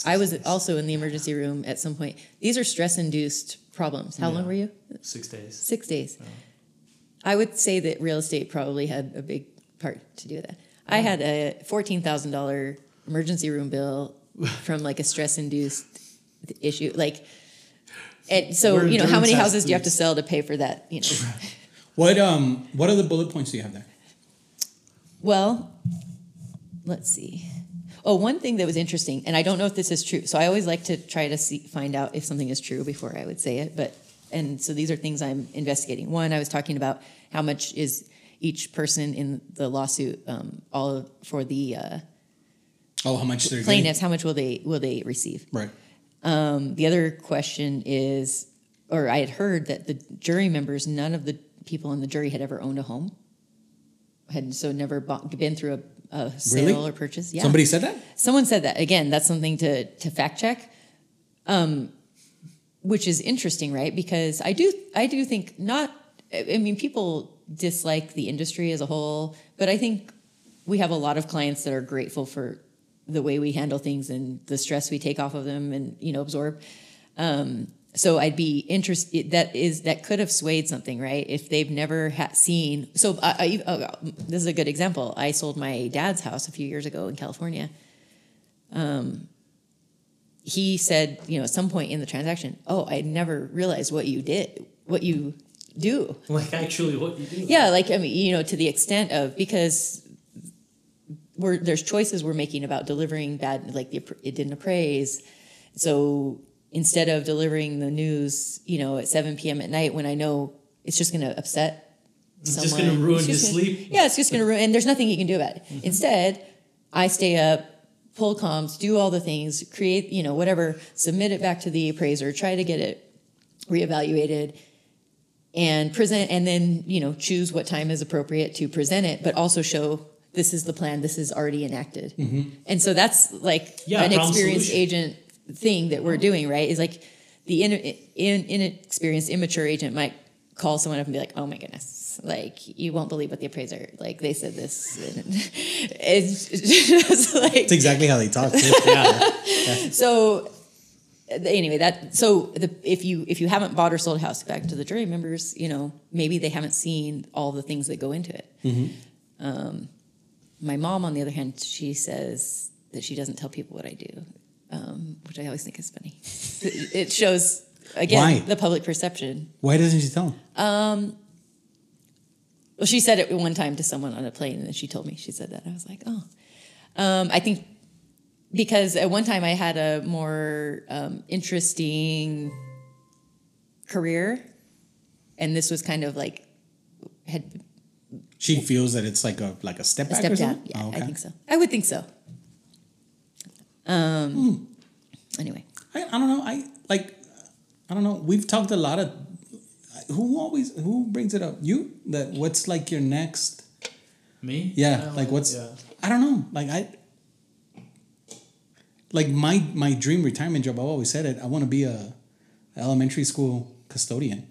I was also in the emergency room at some point. These are stress induced problems. How long were you? Six days. Six days. I would say that real estate probably had a big part to do with that. I had a $14,000 emergency room bill from like a stress induced issue. Like, and so, We're you know, how many houses do you have to sell to pay for that? You know, What um what other bullet points do you have there? Well, let's see. Oh, one thing that was interesting, and I don't know if this is true. So I always like to try to see, find out if something is true before I would say it. But and so these are things I'm investigating. One, I was talking about how much is each person in the lawsuit, um, all for the uh, Oh, how much they're plaintiffs. How much will they will they receive? Right. Um, the other question is, or I had heard that the jury members, none of the people in the jury had ever owned a home, had so never bought, been through a, a sale Really? or purchase. Yeah, Somebody said that? someone said that again. That's something to to fact check, um, which is interesting, right? Because I do I do think not. I mean, people dislike the industry as a whole, but I think we have a lot of clients that are grateful for the way we handle things and the stress we take off of them and you know absorb. Um, so I'd be interested. That is that could have swayed something, right? If they've never ha- seen. So I, I, oh, this is a good example. I sold my dad's house a few years ago in California. Um, he said, you know, at some point in the transaction, oh, I never realized what you did, what you do. Like actually, what you do? Yeah, like I mean, you know, to the extent of because we're there's choices we're making about delivering bad, like the, it didn't appraise, so instead of delivering the news, you know, at 7 p.m. at night when I know it's just going to upset It's someone. just gonna ruin It's his just gonna- sleep. Yeah, it's just going to ruin, and there's nothing you can do about it. Mm-hmm. Instead, I stay up, pull comms, do all the things, create, you know, whatever, submit it back to the appraiser, try to get it reevaluated and present and then you know choose what time is appropriate to present it but also show this is the plan this is already enacted and so that's like Yeah, an experienced solution. agent thing that we're doing right is like the in, in, inexperienced immature agent might call someone up and be like oh my goodness like you won't believe what the appraiser like they said this it's just like That's exactly how they talk. Yeah. so anyway that so the, if you if you haven't bought or sold a house back to the jury members you know maybe they haven't seen all the things that go into it um, my mom on the other hand she says that she doesn't tell people what i do um, which i always think is funny it shows again Why? the public perception Why doesn't she tell them? well she said it one time to someone on a plane and then she told me she said that i was like oh um, i think because at one time I had a more um, interesting career, and this was kind of like had She feels that it's like a like a step a back step or down. something. Yeah, Oh, I think so. I would think so. Um. Anyway, I, I don't know. I like. I don't know. We've talked a lot of. Who always who brings it up? You that what's like your next? Me? Yeah, like what's? Yeah. I don't know. Like I. Like my my dream retirement job. I've always said it. I want to be a elementary school custodian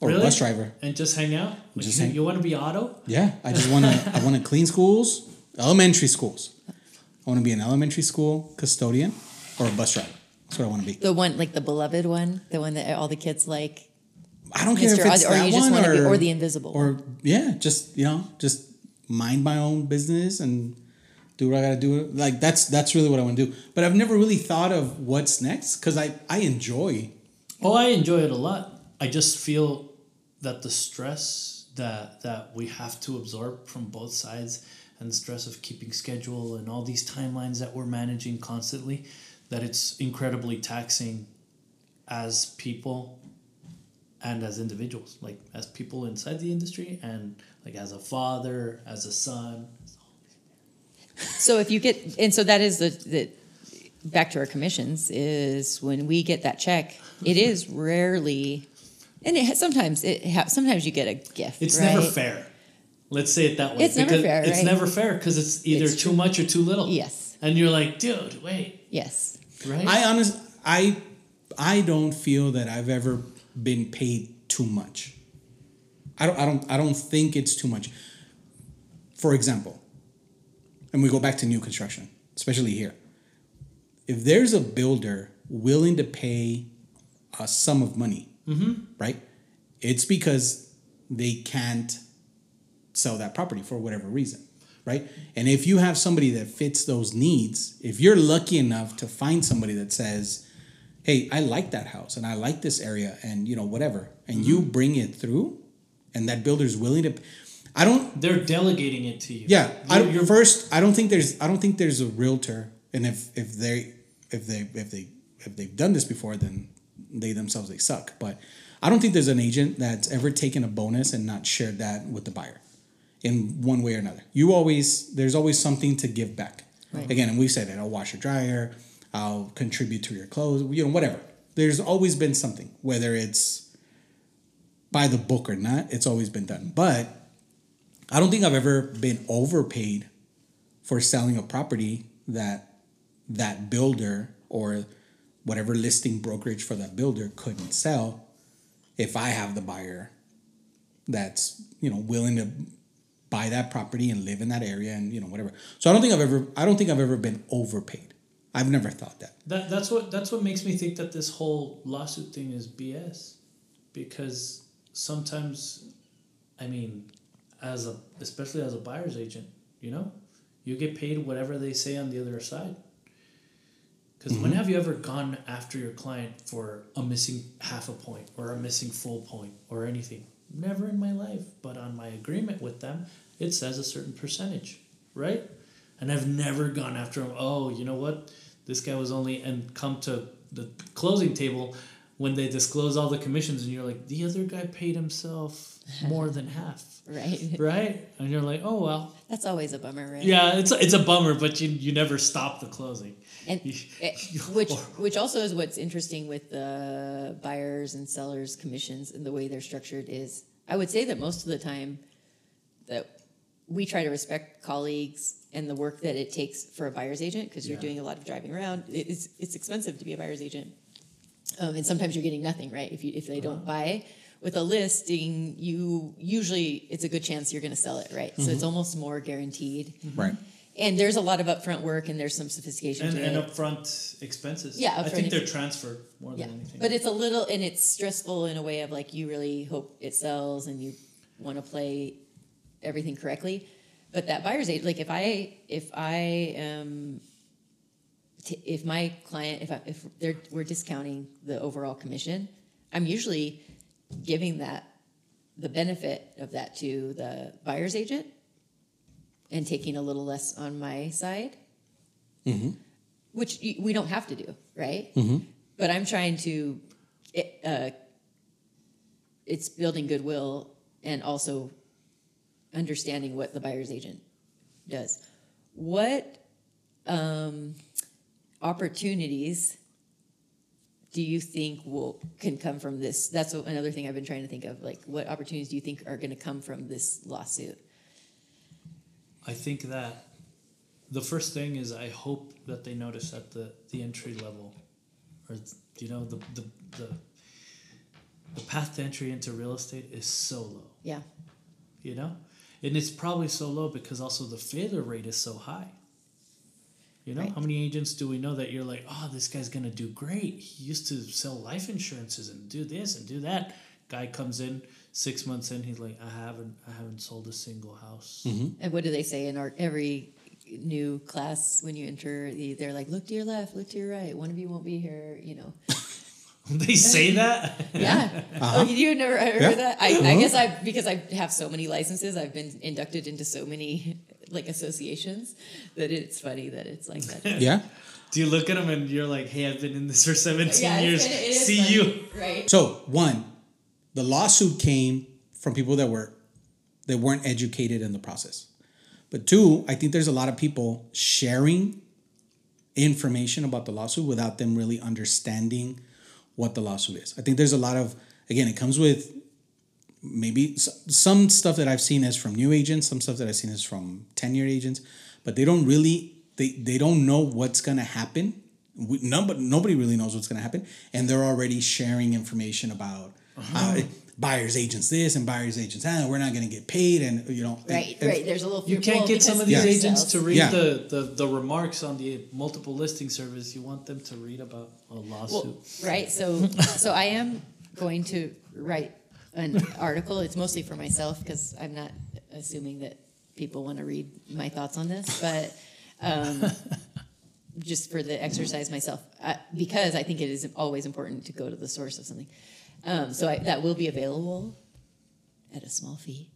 or Really? a bus driver. And just hang out? Like, Just you, hang- you want to be auto? Yeah, I just want to. I want to clean schools, elementary schools. I want to be an elementary school custodian or a bus driver. That's what I want to be. the one like the beloved one, the one that all the kids like, I don't care Mr. if it's or that you just one want to or, be, or the invisible. or yeah, just you know, just mind my own business and do what I gotta do. Like that's that's really what I want to do. But I've never really thought of what's next because I I enjoy. Oh, I enjoy it a lot. I just feel that the stress that that we have to absorb from both sides and the stress of keeping schedule and all these timelines that we're managing constantly that it's incredibly taxing as people and as individuals like as people inside the industry and like as a father as a son. So if you get, and so that is the, the back to our commissions is when we get that check, it is rarely, and it sometimes it ha, sometimes you get a gift. it's right? never fair let's say it that way It's never fair, it's right? never fair because it's either It's too much or too little Yes. and you're like dude wait Yes. right I honest I I don't feel that I've ever been paid too much. I don't I don't I don't think it's too much. For example, and we go back to new construction, especially here. If there's a builder willing to pay a sum of money, Mm-hmm. right? It's because they can't sell that property for whatever reason, right? And if you have somebody that fits those needs, if you're lucky enough to find somebody that says, "Hey, I like that house and I like this area and you know whatever," and you mm-hmm. bring it through, and that builder's willing to, I don't. they're delegating it to you Yeah, I you're- first, I don't think there's, I don't think there's a realtor, and if if they if they if they if they've done this before, then they themselves they suck. But I don't think there's an agent that's ever taken a bonus and not shared that with the buyer, in one way or another. You always there's always something to give back. Right. Again, and we said it. I'll wash your dryer. I'll contribute to your clothes. You know, whatever. There's always been something, whether it's by the book or not. It's always been done, but. I don't think I've ever been overpaid for selling a property that that builder or whatever listing brokerage for that builder couldn't sell if I have the buyer that's, you know, willing to buy that property and live in that area and, you know, whatever. So I don't think I've ever I don't think I've ever been overpaid. I've never thought that. That that's what that's what makes me think that this whole lawsuit thing is BS, because sometimes, I mean, as a especially as a buyer's agent, you know, you get paid whatever they say on the other side. Because when mm-hmm. have you ever gone after your client for a missing half a point or a missing full point or anything? Never in my life. But on my agreement with them, it says a certain percentage, right? And I've never gone after him. Oh, you know what? This guy was only and come to the closing table when they disclose all the commissions, and you're like, the other guy paid himself more than half, Right. right? And you're like, oh well, That's always a bummer, right? yeah, it's a, it's a bummer, but you you never stop the closing. And You- which which also is what's interesting with the buyers and sellers commissions and the way they're structured is I would say that most of the time that we try to respect colleagues and the work that it takes for a buyer's agent because you're doing a lot of driving around. It's it's expensive to be a buyer's agent, um, and sometimes you're getting nothing right if you if they don't uh-huh. buy. With a listing, you usually it's a good chance you're going to sell it, right? So it's mm-hmm. almost more guaranteed. Mm-hmm. Right. And there's a lot of upfront work and there's some sophistication And, to and it. upfront expenses. Yeah, I upfront think they're transferred more yeah, than anything. but it's a little and it's stressful in a way of like you really hope it sells and you want to play everything correctly. But that buyer's aid, like if I if I am t- if my client if I, if they're we're discounting the overall commission, I'm usually giving that the benefit of that to the buyer's agent and taking a little less on my side, which we don't have to do, right? But I'm trying to, it, uh, it's building goodwill and also understanding what the buyer's agent does. What um, opportunities do you think will can come from this? That's another thing I've been trying to think of. Like, what opportunities do you think are going to come from this lawsuit? I think that the first thing is I hope that they notice at the, the entry level, or you know the, the the the path to entry into real estate is so low. Yeah, You know, and it's probably so low because also the failure rate is so high. You know, Right. how many agents do we know that you're like, oh, this guy's gonna do great. He used to sell life insurances and do this and do that. Guy comes in six months in, he's like, I haven't, I haven't sold a single house. Mm-hmm. and what do they say in our every new class when you enter? the- They're like, look to your left, look to your right. One of you won't be here. You know. they say that. Yeah. Uh-huh. Oh, you never heard Yeah. that? I, I uh-huh. guess I because I have so many licenses, I've been inducted into so many like associations that it's funny that it's like that. Yeah. Do you look at them and you're like, hey, I've been in this for 17 Yeah, years. kinda- it is See funny, you. right? So one, the lawsuit came from people that were that weren't educated in the process. But two, I think there's a lot of people sharing information about the lawsuit without them really understanding what the lawsuit is. I think there's a lot of again, it comes with maybe some stuff that I've seen is from new agents, some stuff that I've seen is from tenured agents, but they don't really they they don't know what's gonna happen. We, nobody nobody really knows what's gonna happen, and they're already sharing information about uh, buyers agents this and buyers agents that. We're not gonna get paid, and you know, Right, and- right. There's a little. You can't get some of these it agents to read Yeah. the, the, the remarks on the multiple listing service. You want them to read about a lawsuit. Well, right. So, so I am going to write an article. It's mostly for myself because I'm not assuming that people want to read my thoughts on this, but um, just for the exercise myself, uh, because I think it is always important to go to the source of something. Um, so I, that will be available at a small fee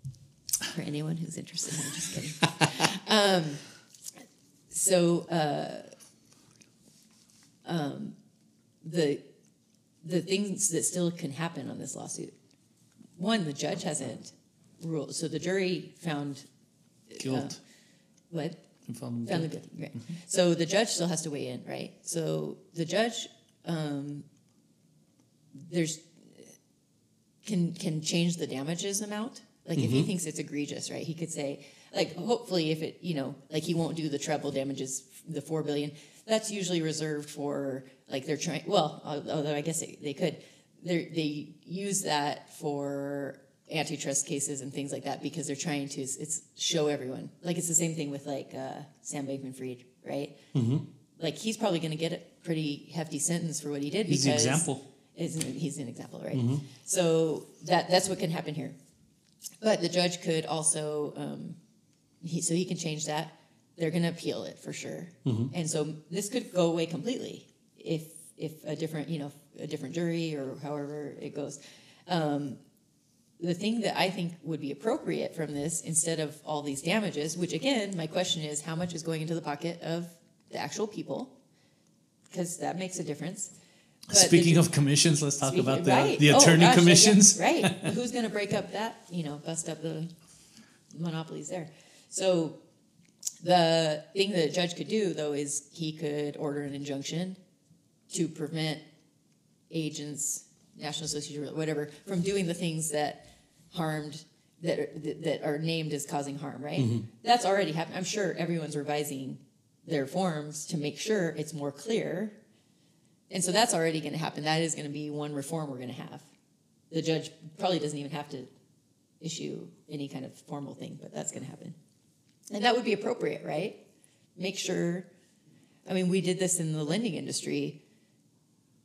for anyone who's interested. I'm just kidding. um, so. Uh, the the things that still can happen on this lawsuit. One, the judge hasn't ruled. So the jury found Guilt. what If I'm found the guilty. Right. So the judge still has to weigh in, right? So the judge, um, there's can can change the damages amount. Like if he thinks it's egregious, right? He could say, like, hopefully, if it, you know, like he won't do the treble damages, the four billion. That's usually reserved for like they're trying. Well, although I guess they, they could, they they use that for antitrust cases and things like that because they're trying to it's show everyone. Like it's the same thing with like uh, Sam Bankman-Fried, right? like he's probably going to get a pretty hefty sentence for what he did He's the because example. Isn't he's an example, right? Mm-hmm. So that that's what can happen here. But the judge could also, um, he, so he can change that. They're going to appeal it for sure, Mm-hmm. and so this could go away completely if if a different you know a different jury or however it goes. Um, the thing that I think would be appropriate from this, instead of all these damages, which again, my question is, how much is going into the pocket of the actual people? Because that makes a difference. But Speaking of commissions, let's talk Speaking- about the, right. the Oh, attorney gosh, yeah, commissions. right. Who's going to break up that, you know, bust up the monopolies there? So the thing that a judge could do, though, is he could order an injunction to prevent agents, National Association, whatever, from doing the things that harmed, that are, that- are named as causing harm, right? Mm-hmm. That's already happened. I'm sure everyone's revising their forms to make sure it's more clear and so that's already going to happen. That is going to be one reform we're going to have. The judge probably doesn't even have to issue any kind of formal thing, but that's going to happen. And that would be appropriate, right? Make sure. I mean, we did this in the lending industry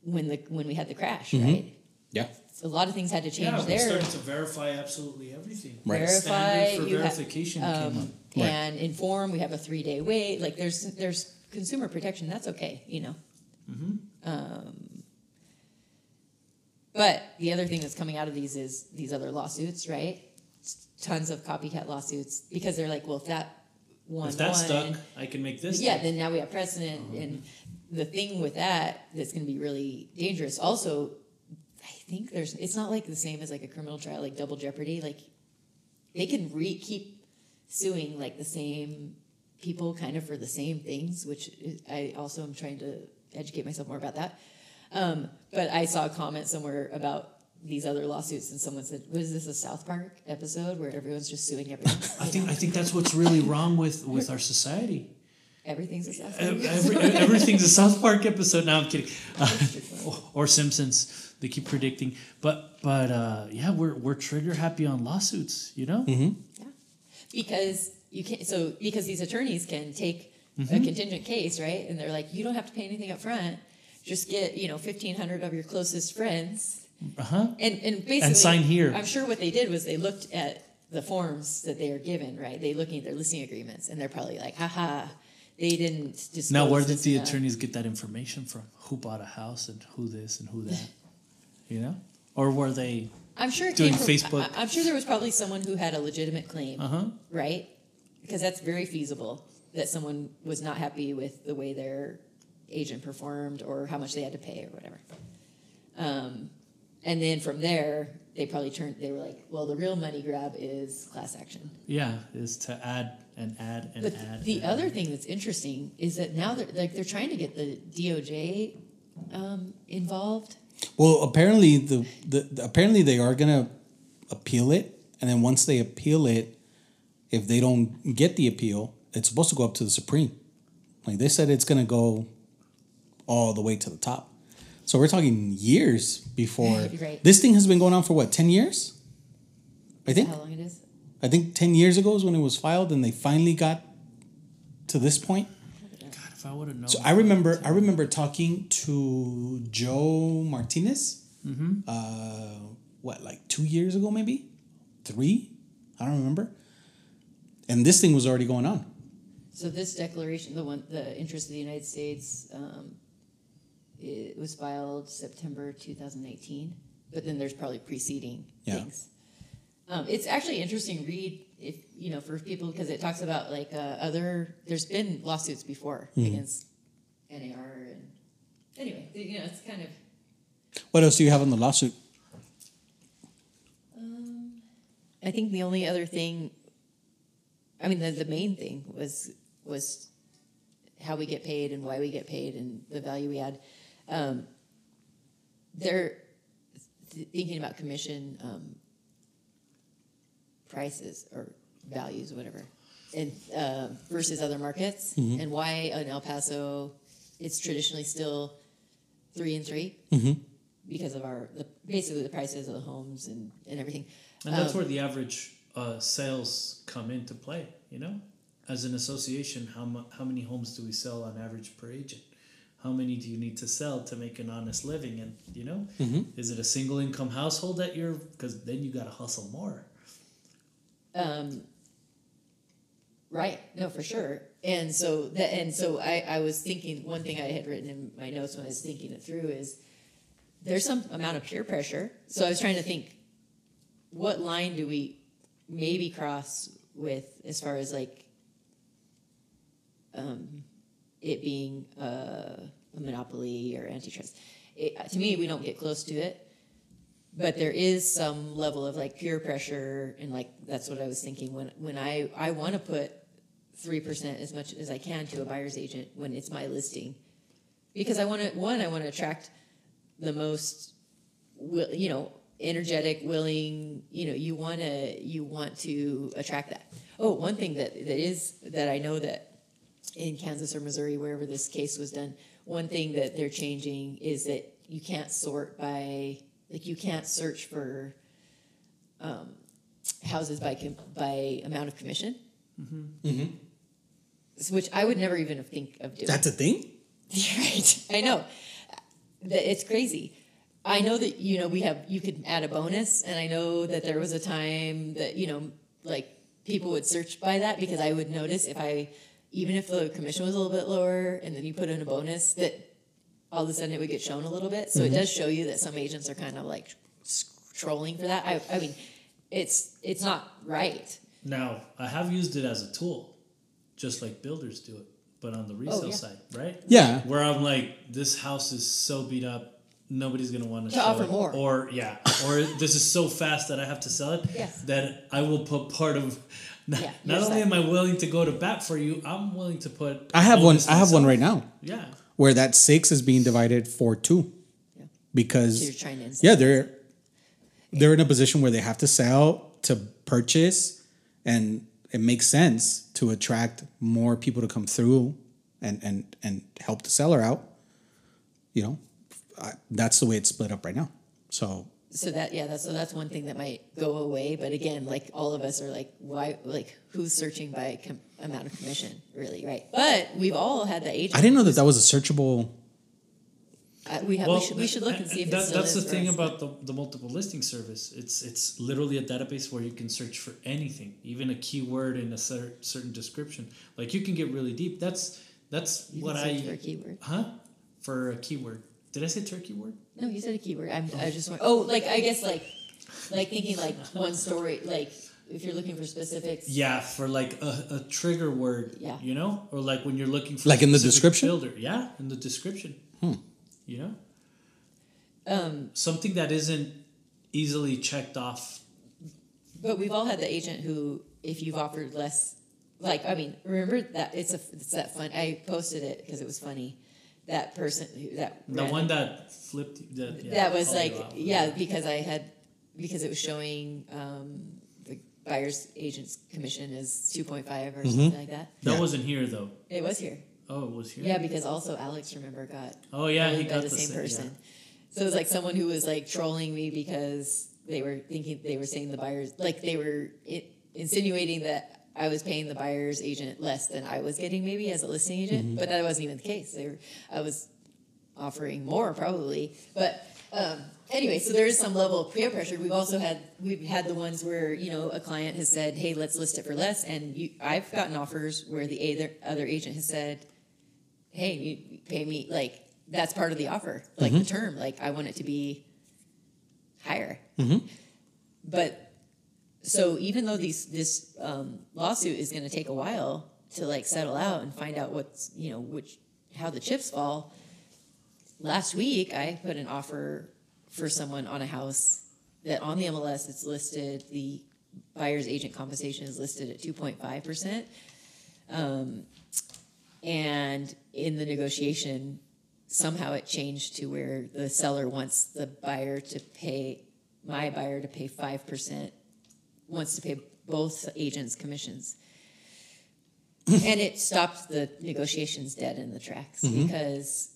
when the when we had the crash, right? Yeah. So a lot of things had to change Yeah, we there. started to verify absolutely everything. Right. Verify, Standard for you have- verification came up. um, and inform. We have a three day wait. Like there's there's consumer protection. That's okay, you know. Hmm. Um, but the other thing that's coming out of these is these other lawsuits, right? Tons of copycat lawsuits because they're like, well, if that one If that's won, stuck, I can make this. yeah, stuck. then now we have precedent. And the thing with that that's going to be really dangerous. Also, I think there's. It's not like the same as like a criminal trial, like double jeopardy. Like they can re keep suing like the same people, kind of for the same things. Which is, I also am trying to educate myself more about that. Um, but I saw a comment somewhere about these other lawsuits, and someone said, "Was this a South Park episode where everyone's just suing everyone?" I think I think that's what's really wrong with with our society. Everything's a South Ev- Park." Every, everything's a South Park episode. Now I'm kidding. Uh, or, or Simpsons. They keep predicting, but but uh, yeah, we're we're trigger happy on lawsuits. You know. Yeah. Because you can't, so because these attorneys can take Mm-hmm. a contingent case, right? And they're like, you don't have to pay anything up front. Just get, you know, 1,500 of your closest friends. Uh huh. And, and basically, and sign here. I'm sure what they did was they looked at the forms that they are given, right? They looking at their listing agreements and they're probably like, haha, they didn't disclose Now, where did the enough." attorneys get that information from? Who bought a house and who this and who that? You know, or were they? I'm sure it doing came from, Facebook? I, I'm sure there was probably someone who had a legitimate claim. Uh huh. right? Because that's very feasible that someone was not happy with the way their agent performed or how much they had to pay or whatever. Um, and then from there, they probably turned, they were like, well, the real money grab is class action. Yeah, is to add and add and But add. the and other add. thing that's interesting is that now they're like they're trying to get the DOJ um, involved. Well, apparently the, the, the apparently they are gonna appeal it, and then once they appeal it, if they don't get the appeal, it's supposed to go up to the Supreme. Like they said, it's gonna go all the way to the top. So we're talking years before Right. this thing has been going on for what ten years. I think How long it is? I think ten years ago is when it was filed, and they finally got to this point. God, if I would have known. So I remember, I remember talking to Joe Martinez. Uh, what, like two years ago, maybe three? I don't remember. And this thing was already going on. So this declaration, the one, the interest of the United States, um, it was filed September 2018, but then there's probably preceding Yeah. things. Um, it's actually interesting read if you know for people because it talks about like uh, other. There's been lawsuits before against NAR and anyway, you know it's kind of. What else do you have on the lawsuit? Um, I think the only other thing, I mean, the, the main thing was was how we get paid and why we get paid and the value we add. Um, they're th- thinking about commission um, prices or values, whatever, and uh, versus other markets, and why in El Paso it's traditionally still three and 3 because of our the, basically the prices of the homes and, and everything. and that's Um, where the average uh, sales come into play. You know, as an association, how mu- how many homes do we sell on average per agent? How many do you need to sell to make an honest living? And you know, is it a single income household that you're? Because then you got to hustle more. Um, right. No, for sure. And so that, and so I, I was thinking, one thing I had written in my notes when I was thinking it through is there's some amount of peer pressure. So I was trying to think, what line do we maybe cross with as far as like, um, it being a monopoly or antitrust? It, to me, we don't get close to it but there is some level of like peer pressure and like that's what i was thinking when when i i want to put 3% as much as i can to a buyer's agent when it's my listing because i want to one i want to attract the most you know energetic willing you know you want to you want to attract that oh one thing that that is that i know that in kansas or missouri wherever this case was done one thing that they're changing is that you can't sort by like you can't search for um, houses by com- by amount of commission, S- which I would never even think of doing. That's a thing. right. I know. It's crazy. I know that you know we have you could add a bonus, and I know that there was a time that you know like people would search by that because I would notice if I even if the commission was a little bit lower, and then you put in a bonus that all of a sudden it would get shown a little bit. So it mm-hmm. does show you that some agents are kind of like s- trolling for that. I, I mean, it's it's not right. Now, I have used it as a tool, just like builders do it, but on the oh, resale yeah. side, right? Yeah. Where I'm like, this house is so beat up, nobody's gonna want to To show offer it. more. Or yeah, or this is so fast that I have to sell it. Yes. That I will put part of. Not, Yeah, not only side. am I willing to go to bat for you, I'm willing to put. I have one. I have one right now Yeah. where that six is being divided for two, Yeah. because So you're trying to yeah, they're they're in a position where they have to sell to purchase, and it makes sense to attract more people to come through and and and help the seller out. You know, I, that's the way it's split up right now. So so that yeah that's so that's one thing that might go away but again like all of us are like why like who's searching by com- amount of commission really right but we've all had the agent I didn't know that that was a searchable. uh, we have we should we should look and see if that, it still that's is the thing us. about the, the multiple listing service. It's it's literally a database where you can search for anything, even a keyword in a cer- certain description. Like you can get really deep. That's that's You what can I for a keyword huh for a keyword. Did I say turkey word? no you said a keyword I'm, I just want oh like I guess like like thinking like one story like if you're looking for specifics Yeah, for like a, a trigger word. Yeah. You know, or like when you're looking for Like in the description? Builder. Yeah, in the description. Hmm. You know, um something that isn't easily checked off. But we've all had the agent who, if you've offered less, like I mean, remember that it's a it's that fun. I posted it because it was funny. That person, who- that The ran- one that flipped. That, yeah, that was like yeah because I had because it was showing um, the buyer's agent's commission is two point five or something like that. That Yeah. wasn't here though. It was here. Oh, it was here. Yeah, because also Alex remember got Oh yeah, he by got the the same sa- yeah. person. So it was like someone who was like trolling me because they were thinking they were saying the buyers like they were i insinuating that I was paying the buyer's agent less than I was getting maybe as a listing agent, mm-hmm. but that wasn't even the case. They were I was offering more probably, but. Um, anyway, so there is some level of peer pressure. We've also had we've had the ones where you know a client has said, "Hey, let's list it for less," and you, I've gotten offers where the other other agent has said, hey, you pay me like that's part of the offer, like the mm-hmm. term. Like I want it to be higher. Mm-hmm. But so even though these this um, lawsuit is going to take a while to like settle out and find out what's you know which how the chips fall. Last week I put an offer for someone on a house that on the MLS it's listed the buyer's agent compensation is listed at two point five percent. Um, and in the negotiation, somehow it changed to where the seller wants the buyer to pay, my buyer to pay five percent, wants to pay both agents' commissions. and it stopped the negotiations dead in the tracks mm-hmm. because,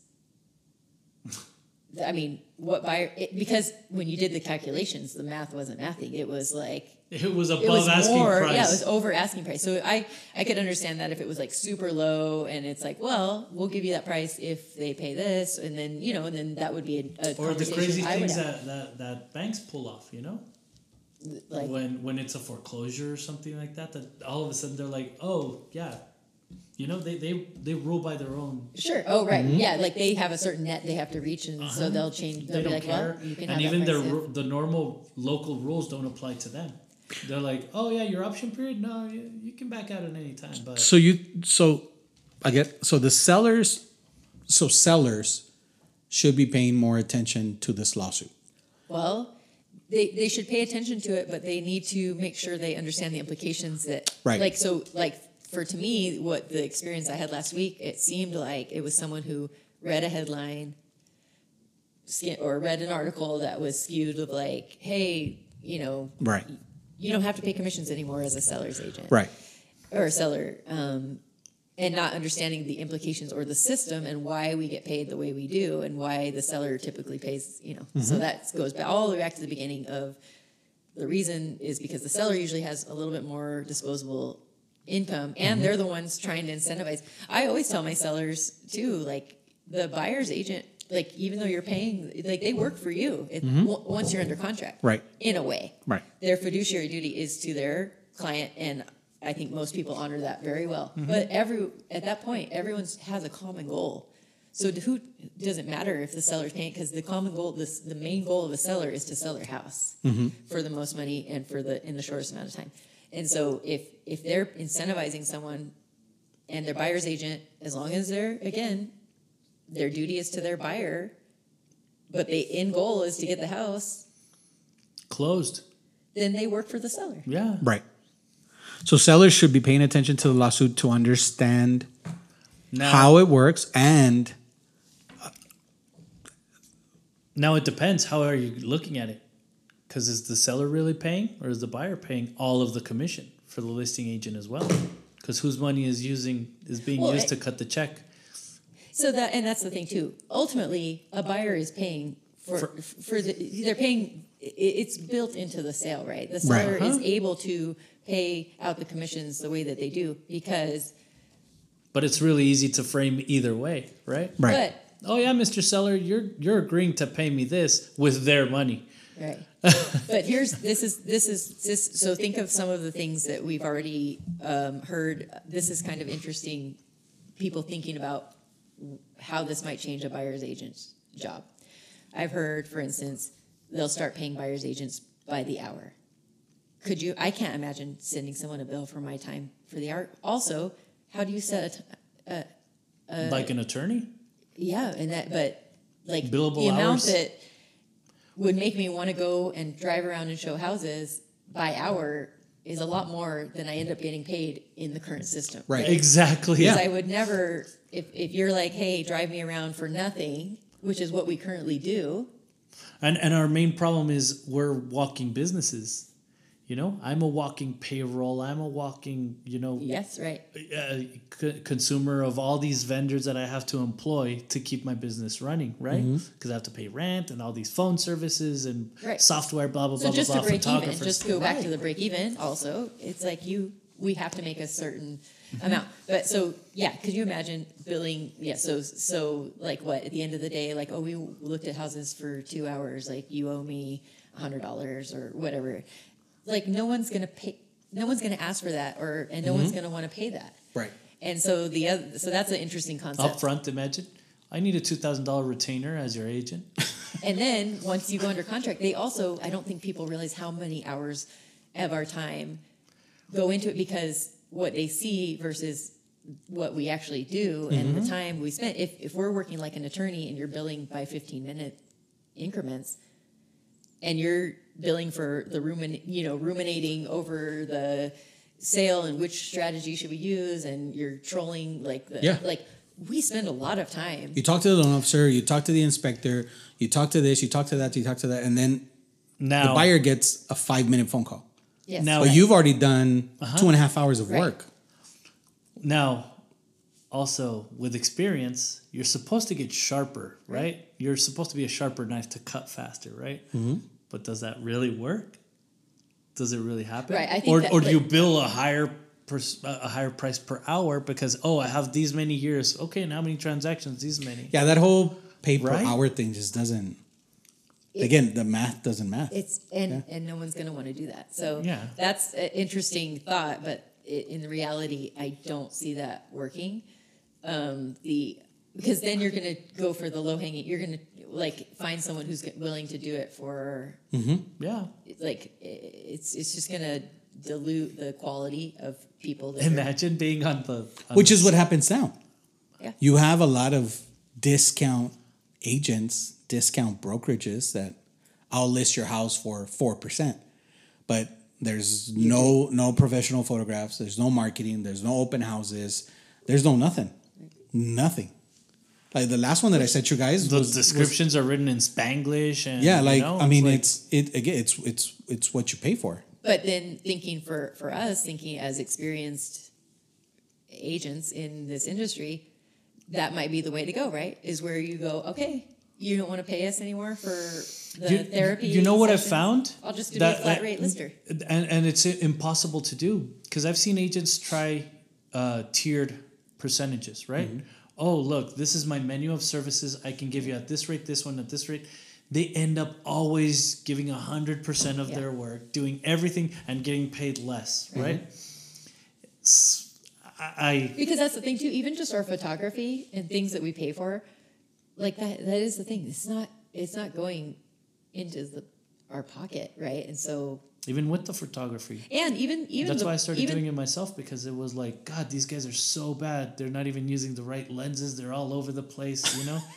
I mean, what buyer? It, because when you did the calculations, the math wasn't mathing. It was like It was above it was asking more, price. yeah, it was over asking price. So I, I could understand that if it was like super low and it's like, well, we'll give you that price if they pay this, and then you know, and then that would be a, a or the crazy things that, that, that banks pull off, you know? Like when when it's a foreclosure or something like that, that all of a sudden they're like, oh yeah, you know they they, they rule by their own. Sure. Oh, right. Mm-hmm. Yeah, like they have a certain net they have to reach, and so they'll change. They'll Uh-huh. They be don't like, care, well, you can and have even their price the normal local rules don't apply to them. They're like, oh yeah, your option period, no, you, you can back out at any time, but So you so I get so the sellers so sellers should be paying more attention to this lawsuit. Well, they, they should pay attention to it, but they need to make sure they understand the implications that Right. like so like for to me what the experience I had last week it seemed like it was someone who read a headline or read an article that was skewed of like hey you know Right. you don't have to pay commissions anymore as a seller's agent Right. or a seller um, and not understanding the implications or the system and why we get paid the way we do and why the seller typically pays you know Mm-hmm. so that goes back all the way back to the beginning of the reason is because the seller usually has a little bit more disposable income and Mm-hmm. they're the ones trying to incentivize i always tell my sellers too like the buyer's agent like even though you're paying like they work for you it, w- once you're under contract Mm-hmm. Right. in a way Right. their fiduciary duty is to their client and i think most people honor that very well. Mm-hmm. But every at that point everyone has a common goal. So who doesn't matter if the seller's paying because the common goal this the main goal of a seller is to sell their house mm-hmm. for the most money and for the in the shortest amount of time. And so if if they're incentivizing someone and their buyer's agent as long as they're again their duty is to their buyer but the end goal is to get the house closed. then they work for the seller. Yeah, Right. So sellers should be paying attention to the lawsuit to understand now how it works and now it depends. How are you looking at it? Because is the seller really paying, or is the buyer paying all of the commission for the listing agent as well? Because whose money is using is being Well, used it- to cut the check? So that and that's the thing too. Ultimately, a buyer is paying for For- for, the they're paying. It's built into the sale, right? The seller Right. is Uh-huh. able to pay out the commissions the way that they do because, But it's really easy to frame either way, right? right. Oh yeah, Mr. Seller, you're you're agreeing to pay me this with their money. but right. but here's this is this is this. So think of some of the things that we've already um, heard. This is kind of interesting. People thinking about how this might change a buyer's agent's job. I've heard, for instance, they'll start paying buyer's agents by the hour. Could you? I can't imagine sending someone a bill for my time for the art. Also, how do you set a t- Uh, like an attorney? yeah, and that, but like Billable the amount hours? that would make me want to go and drive around and show houses by hour is a lot more than I end up getting paid in the current system. Right. Exactly. Because I would never, if, if you're like, hey, drive me around for nothing, which is what we currently do. And and our main problem is we're walking businesses. You know, I'm a walking payroll. I'm a walking, you know, Yes, right. uh, c- consumer of all these vendors that I have to employ to keep my business running, right? Because I have to pay rent and all these phone services and Right. software, blah blah So blah just blah to blah. break even, just to go back to the break even also, it's like you, we have to make a certain amount. But so, yeah, could you imagine billing, yeah, so, so like what, at the end of the day, like, oh, we looked at houses for two hours, like you owe me a hundred dollars or whatever. Like no one's gonna pay, no one's gonna ask for that or, and no one's mm-hmm. gonna wanna pay that. Right. And so the other, so that's an interesting concept. upfront. Imagine, I need a two thousand dollar retainer as your agent. And then once you go under contract, they also, I don't think people realize how many hours of our time go into it because what they see versus what we actually do and the mm-hmm. time we spent. If, if we're working like an attorney and you're billing by 15 minute increments and you're billing for the rumin, you know, ruminating over the sale and which strategy should we use and you're trolling like the, Yeah. like we spend a lot of time You talk to the loan officer, you talk to the inspector, you talk to this, you talk to that, you talk to that, and then Now, the buyer gets a five minute phone call. Yes. Now- But you've already done Uh-huh. two and a half hours of Right. work. Now, also with experience, you're supposed to get sharper, right? You're supposed to be a sharper knife to cut faster, right? Mm-hmm. But does that really work? does it really happen? Right, I think or that, or do you bill a higher per, a higher price per hour because oh I have these many years. Okay, and how many transactions? These many. Yeah, that whole pay per Right? hour thing just doesn't. Again, the math doesn't math. It's and and no one's going to want to do that. So Yeah. that's an interesting thought, but i in reality, I don't see that working. Um, the because then you're going to go for the low hanging. You're going to like find someone who's willing to do it for mm-hmm. Yeah. like it's it's just going to dilute the quality of people. That are- Imagine being on the on Which the is what happens now. Yeah. You have a lot of discount agents, discount brokerages that I'll list your house for four percent, but there's no no professional photographs. There's no marketing. There's no open houses. There's no nothing, nothing. Like the last one that I sent you guys the was was- descriptions are written in Spanglish and yeah, you like know, I mean, like- it's it again. It's it's it's what you pay for. But then thinking for for us, thinking as experienced agents in this industry, that might be the way to go, right? Is where you go, okay, you don't want to pay us anymore for the you, therapy. You know what I sessions? found? I'll just do That- a flat rate lister. and and it's impossible to do because I've seen agents try uh, tiered percentages, right? Mm-hmm. Oh, look, this is my menu of services. I can give you at this rate, this one at this rate. They end up always giving a hundred percent of Yeah. their work, doing everything, and getting paid less, Mm-hmm. right? I, Because that's the thing too. Even just our photography and things that we pay for, like that. That is the thing. It's not. It's not going into the our pocket, right? And so, even with the photography, and even even That's the- why I started even, doing it myself because it was like, God, these guys are so bad. They're not even using the right lenses. They're all over the place, you know.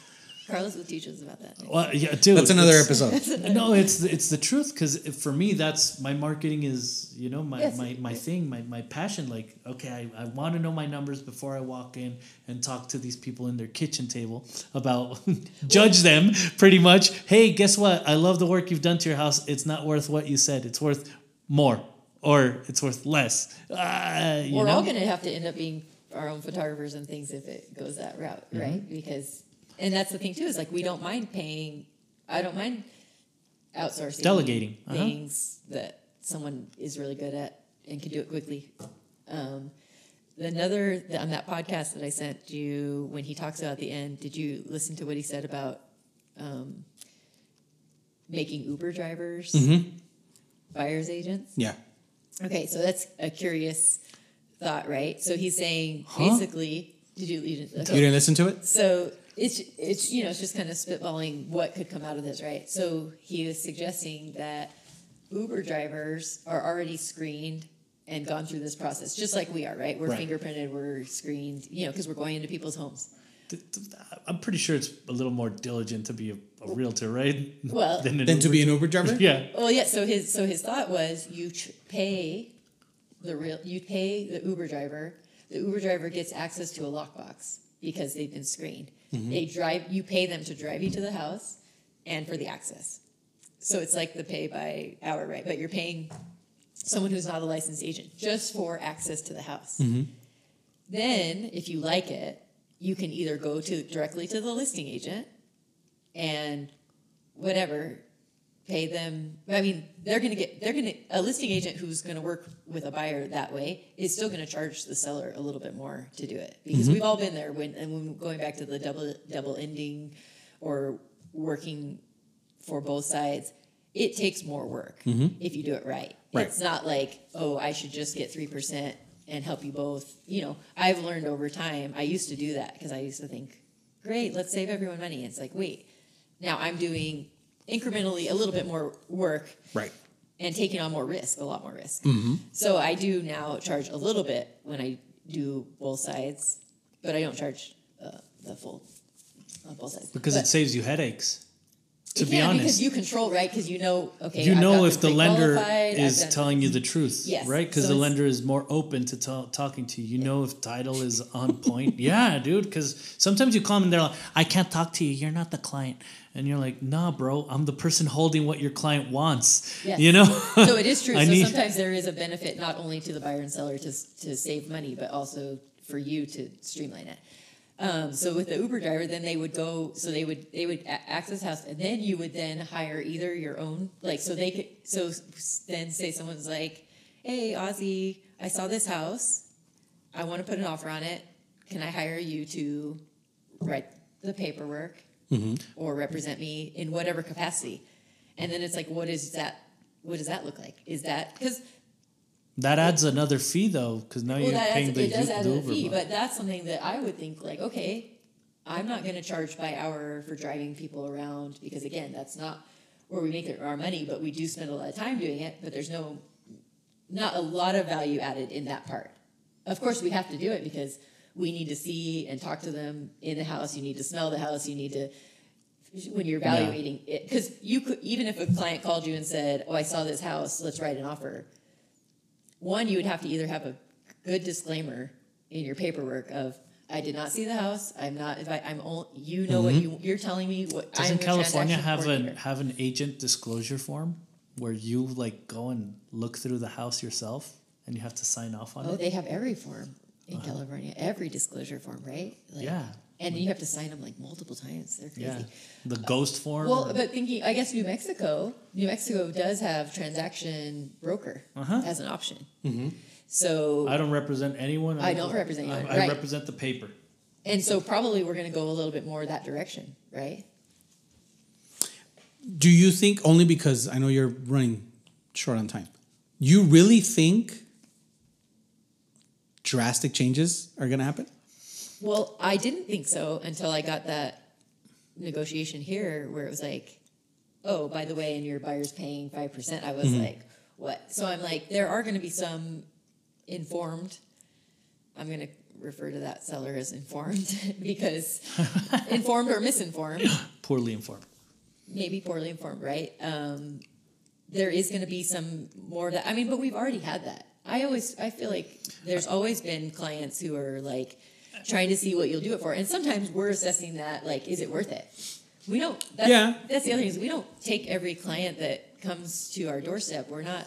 Carlos will teach us about that. well, yeah, dude. That's another it's- episode. no, it's the, it's the truth because for me, that's my marketing is you know my Yes. my, my thing, my, my passion. Like, okay, I, I want to know my numbers before I walk in and talk to these people in their kitchen table about judge them pretty much. Hey, guess what? I love the work you've done to your house. It's not worth what you said. It's worth more or it's worth less. You We're know? all going to have to end up being our own photographers and things if it goes that route, Mm-hmm. right? Because, and that's the thing too is like we don't mind paying. I don't mind outsourcing, Delegating, uh-huh. things that someone is really good at and can do it quickly. Um, another on that podcast that I sent you when he talks about the end. Did you listen to what he said about um, making Uber drivers Mm-hmm. buyers agents? Yeah. Okay, so that's a curious thought, right? So he's saying Huh? basically, did you? you didn't, You didn't listen to it? So it's it's you know it's just kind of spitballing what could come out of this, right? So he is suggesting that Uber drivers are already screened and gone through this process, just like we are, right? We're Right. fingerprinted, we're screened, you know, because we're going into people's homes. Th- th- I'm pretty sure it's a little more diligent to be a, a realtor, right? Well- Than an Then to be an Uber driver? Yeah. Well, yeah. So his so his thought was you tr- pay the real you pay the Uber driver. The Uber driver gets access to a lockbox because they've been screened. Mm-hmm. They drive you pay them to drive you to the house and for the access. So it's like the pay by hour, right? But you're paying someone who's not a licensed agent just for access to the house. Mm-hmm. Then, if you like it, you can either go to directly to the listing agent and whatever pay them i mean they're going to get they're going to a listing agent who's going to work with a buyer that way is still going to charge the seller a little bit more to do it. Because mm-hmm. we've all been there when and when going back to the double double ending or working for both sides it takes more work mm-hmm. if you do it right. Right. it's not like oh i should just get 3% and help you both. You know i've learned over time i used to do that because i used to think great let's save everyone money. It's like wait now i'm doing incrementally a little bit more work Right. and taking on more risk, a lot more risk. Mm-hmm. So I do now charge a little bit when I do both sides, but I don't charge uh, the full on both sides Because But it saves you headaches. To be honest, because you control right because you know okay you I've know if the lender is telling you the truth, Yes, right? Because so the lender is more open to tell talking to you. You know if title is on point. yeah, dude. Because sometimes you call them and they're like, "I can't talk to you. You're not the client," and you're like, "Nah, bro. I'm the person holding what your client wants." Yes. You know. so it is true. So need- sometimes there is a benefit not only to the buyer and seller to to save money, but also for you to streamline it. Um, so with the Uber driver, then they would go. So they would they would access house, and then you would then hire either your own like so they could so then say someone's like, "Hey, Ozzy, I saw this house. I want to put an offer on it. Can I hire you to write the paperwork Mm-hmm. or represent me in whatever capacity?" And then it's like, what is that? What does that look like? Is that because That adds another fee though, because now well, you're paying adds, the, it does add a fee, but that's something that I would think like, okay, I'm not going to charge by hour for driving people around because again, that's not where we make our money, but we do spend a lot of time doing it. But there's no, not a lot of value added in that part. Of course, we have to do it because we need to see and talk to them in the house. You need to smell the house. You need to when you're evaluating it because you could even if a client called you and said, "Oh, I saw this house. Let's write an offer." one, you would have to either have a good disclaimer in your paperwork of I did not see the house. I'm not. If I, I'm all. You know what mm-hmm. you you're telling me. What I'm Doesn't California have an have an agent disclosure form where you like go and look through the house yourself and you have to sign off on Oh, it? Oh, they have every form in California. Every disclosure form, right? Like, Yeah. And you have to sign them like multiple times. They're crazy. Yeah, the ghost form. Well, or- but thinking, I guess New Mexico, New Mexico does have transaction broker Uh-huh. as an option. So I don't represent anyone. I don't represent I, anyone, I right. represent the paper. and so probably we're going to go a little bit more that direction, right? Do you think only because I know you're running short on time? You really think drastic changes are going to happen? Well, I didn't think so until I got that negotiation here where it was like, oh, by the way, and your buyer's paying 5%. I was like, what? So I'm like, there are going to be some informed, I'm going to refer to that seller as informed because informed or misinformed, Poorly informed. maybe poorly informed, right? Um, there is going to be some more of that. I mean, but we've already had that. I always, I feel like there's always been clients who are like trying to see what you'll do it for, and sometimes we're assessing that like, is it worth it? We don't. That's, Yeah. That's the other thing is we don't take every client that comes to our doorstep. We're not.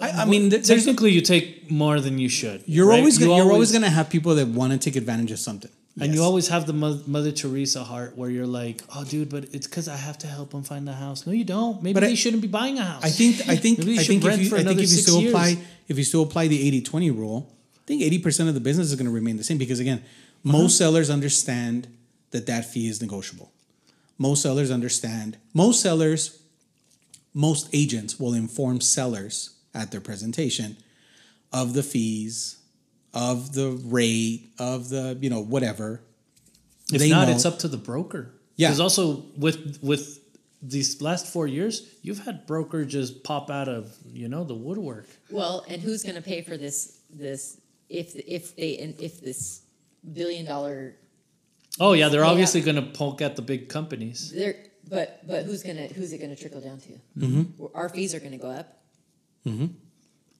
I, I mean, th- Technically, you take more than you should. you're right? always gonna, you're always going to have people that want to take advantage of something. And Yes. you always have the Mo- Mother Teresa heart where you're like, oh, dude, but it's because I have to help them find a house. No, you don't. Maybe But they I- shouldn't be buying a house. I think I think I think if you, I think if you still years. apply if you still apply the 80-20 rule, I think 80% of the business is going to remain the same because again, Uh-huh. most sellers understand that that fee is negotiable. Most sellers understand. Most sellers most agents will inform sellers at their presentation of the fees, of the rate, of the, you know, whatever. If They not, know- it's up to the broker. Yeah. Because also with with these last four years, you've had broker just pop out of you know the woodwork. Well, and who's going to pay for this? This if if they and if this billion dollar Oh yeah, they're Yeah. obviously going to poke at the big companies. There, but but who's gonna who's it gonna trickle down to? Mm-hmm. Our fees are gonna go up.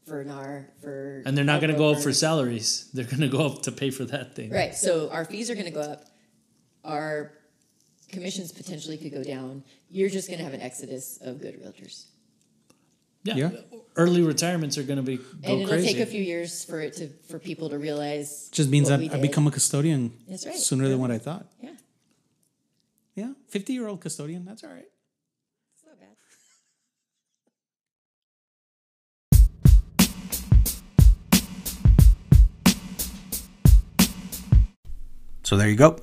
For NAR for And they're not going to go up for salaries. They're going to go up to pay for that thing. right. So our fees are gonna go up. Our commissions potentially could go down. You're just gonna have an exodus of good realtors, Yeah. Yeah. Early retirements are going to be go and it'll crazy. take a few years for it to for people to realize. Just means what that we I become a custodian That's right. sooner than what I thought. Yeah, Yeah, 50 year old custodian, that's all right. So there you go.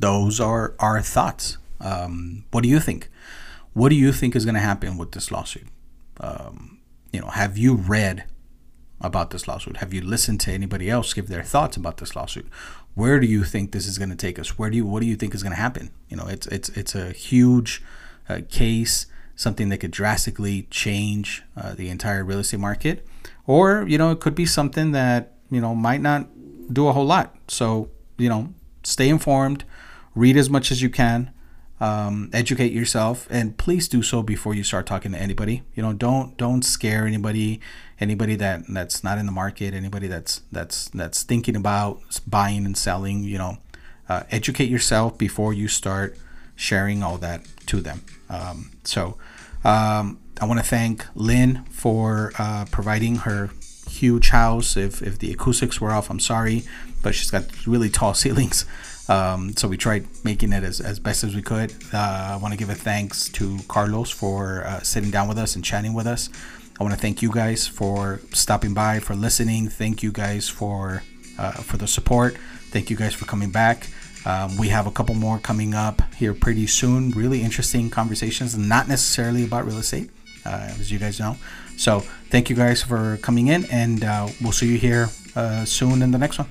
Those are our thoughts. Um, what do you think? What do you think is going to happen with this lawsuit? Um, you know, have you read about this lawsuit? Have you listened to anybody else give their thoughts about this lawsuit? Where do you think this is going to take us? Where do you what do you think is going to happen? You know, it's it's it's a huge uh, case, something that could drastically change uh, the entire real estate market, or you know, it could be something that you know might not do a whole lot. So you know, stay informed, read as much as you can, um, educate yourself, and please do so before you start talking to anybody. You know, don't don't scare anybody, anybody that that's not in the market, anybody that's that's that's thinking about buying and selling. You know, uh, educate yourself before you start sharing all that to them. Um, so, um, I want to thank Lynn for uh, providing her huge house. If if the acoustics were off, I'm sorry, but she's got really tall ceilings. Um, so we tried making it as, as best as we could. Uh, I want to give a thanks to Carlos for uh, sitting down with us and chatting with us. I want to thank you guys for stopping by, for listening. Thank you guys for uh, for the support. Thank you guys for coming back. Um, we have a couple more coming up here pretty soon. Really interesting conversations, not necessarily about real estate, uh, as you guys know. So thank you guys for coming in, and uh, we'll see you here uh, soon in the next one.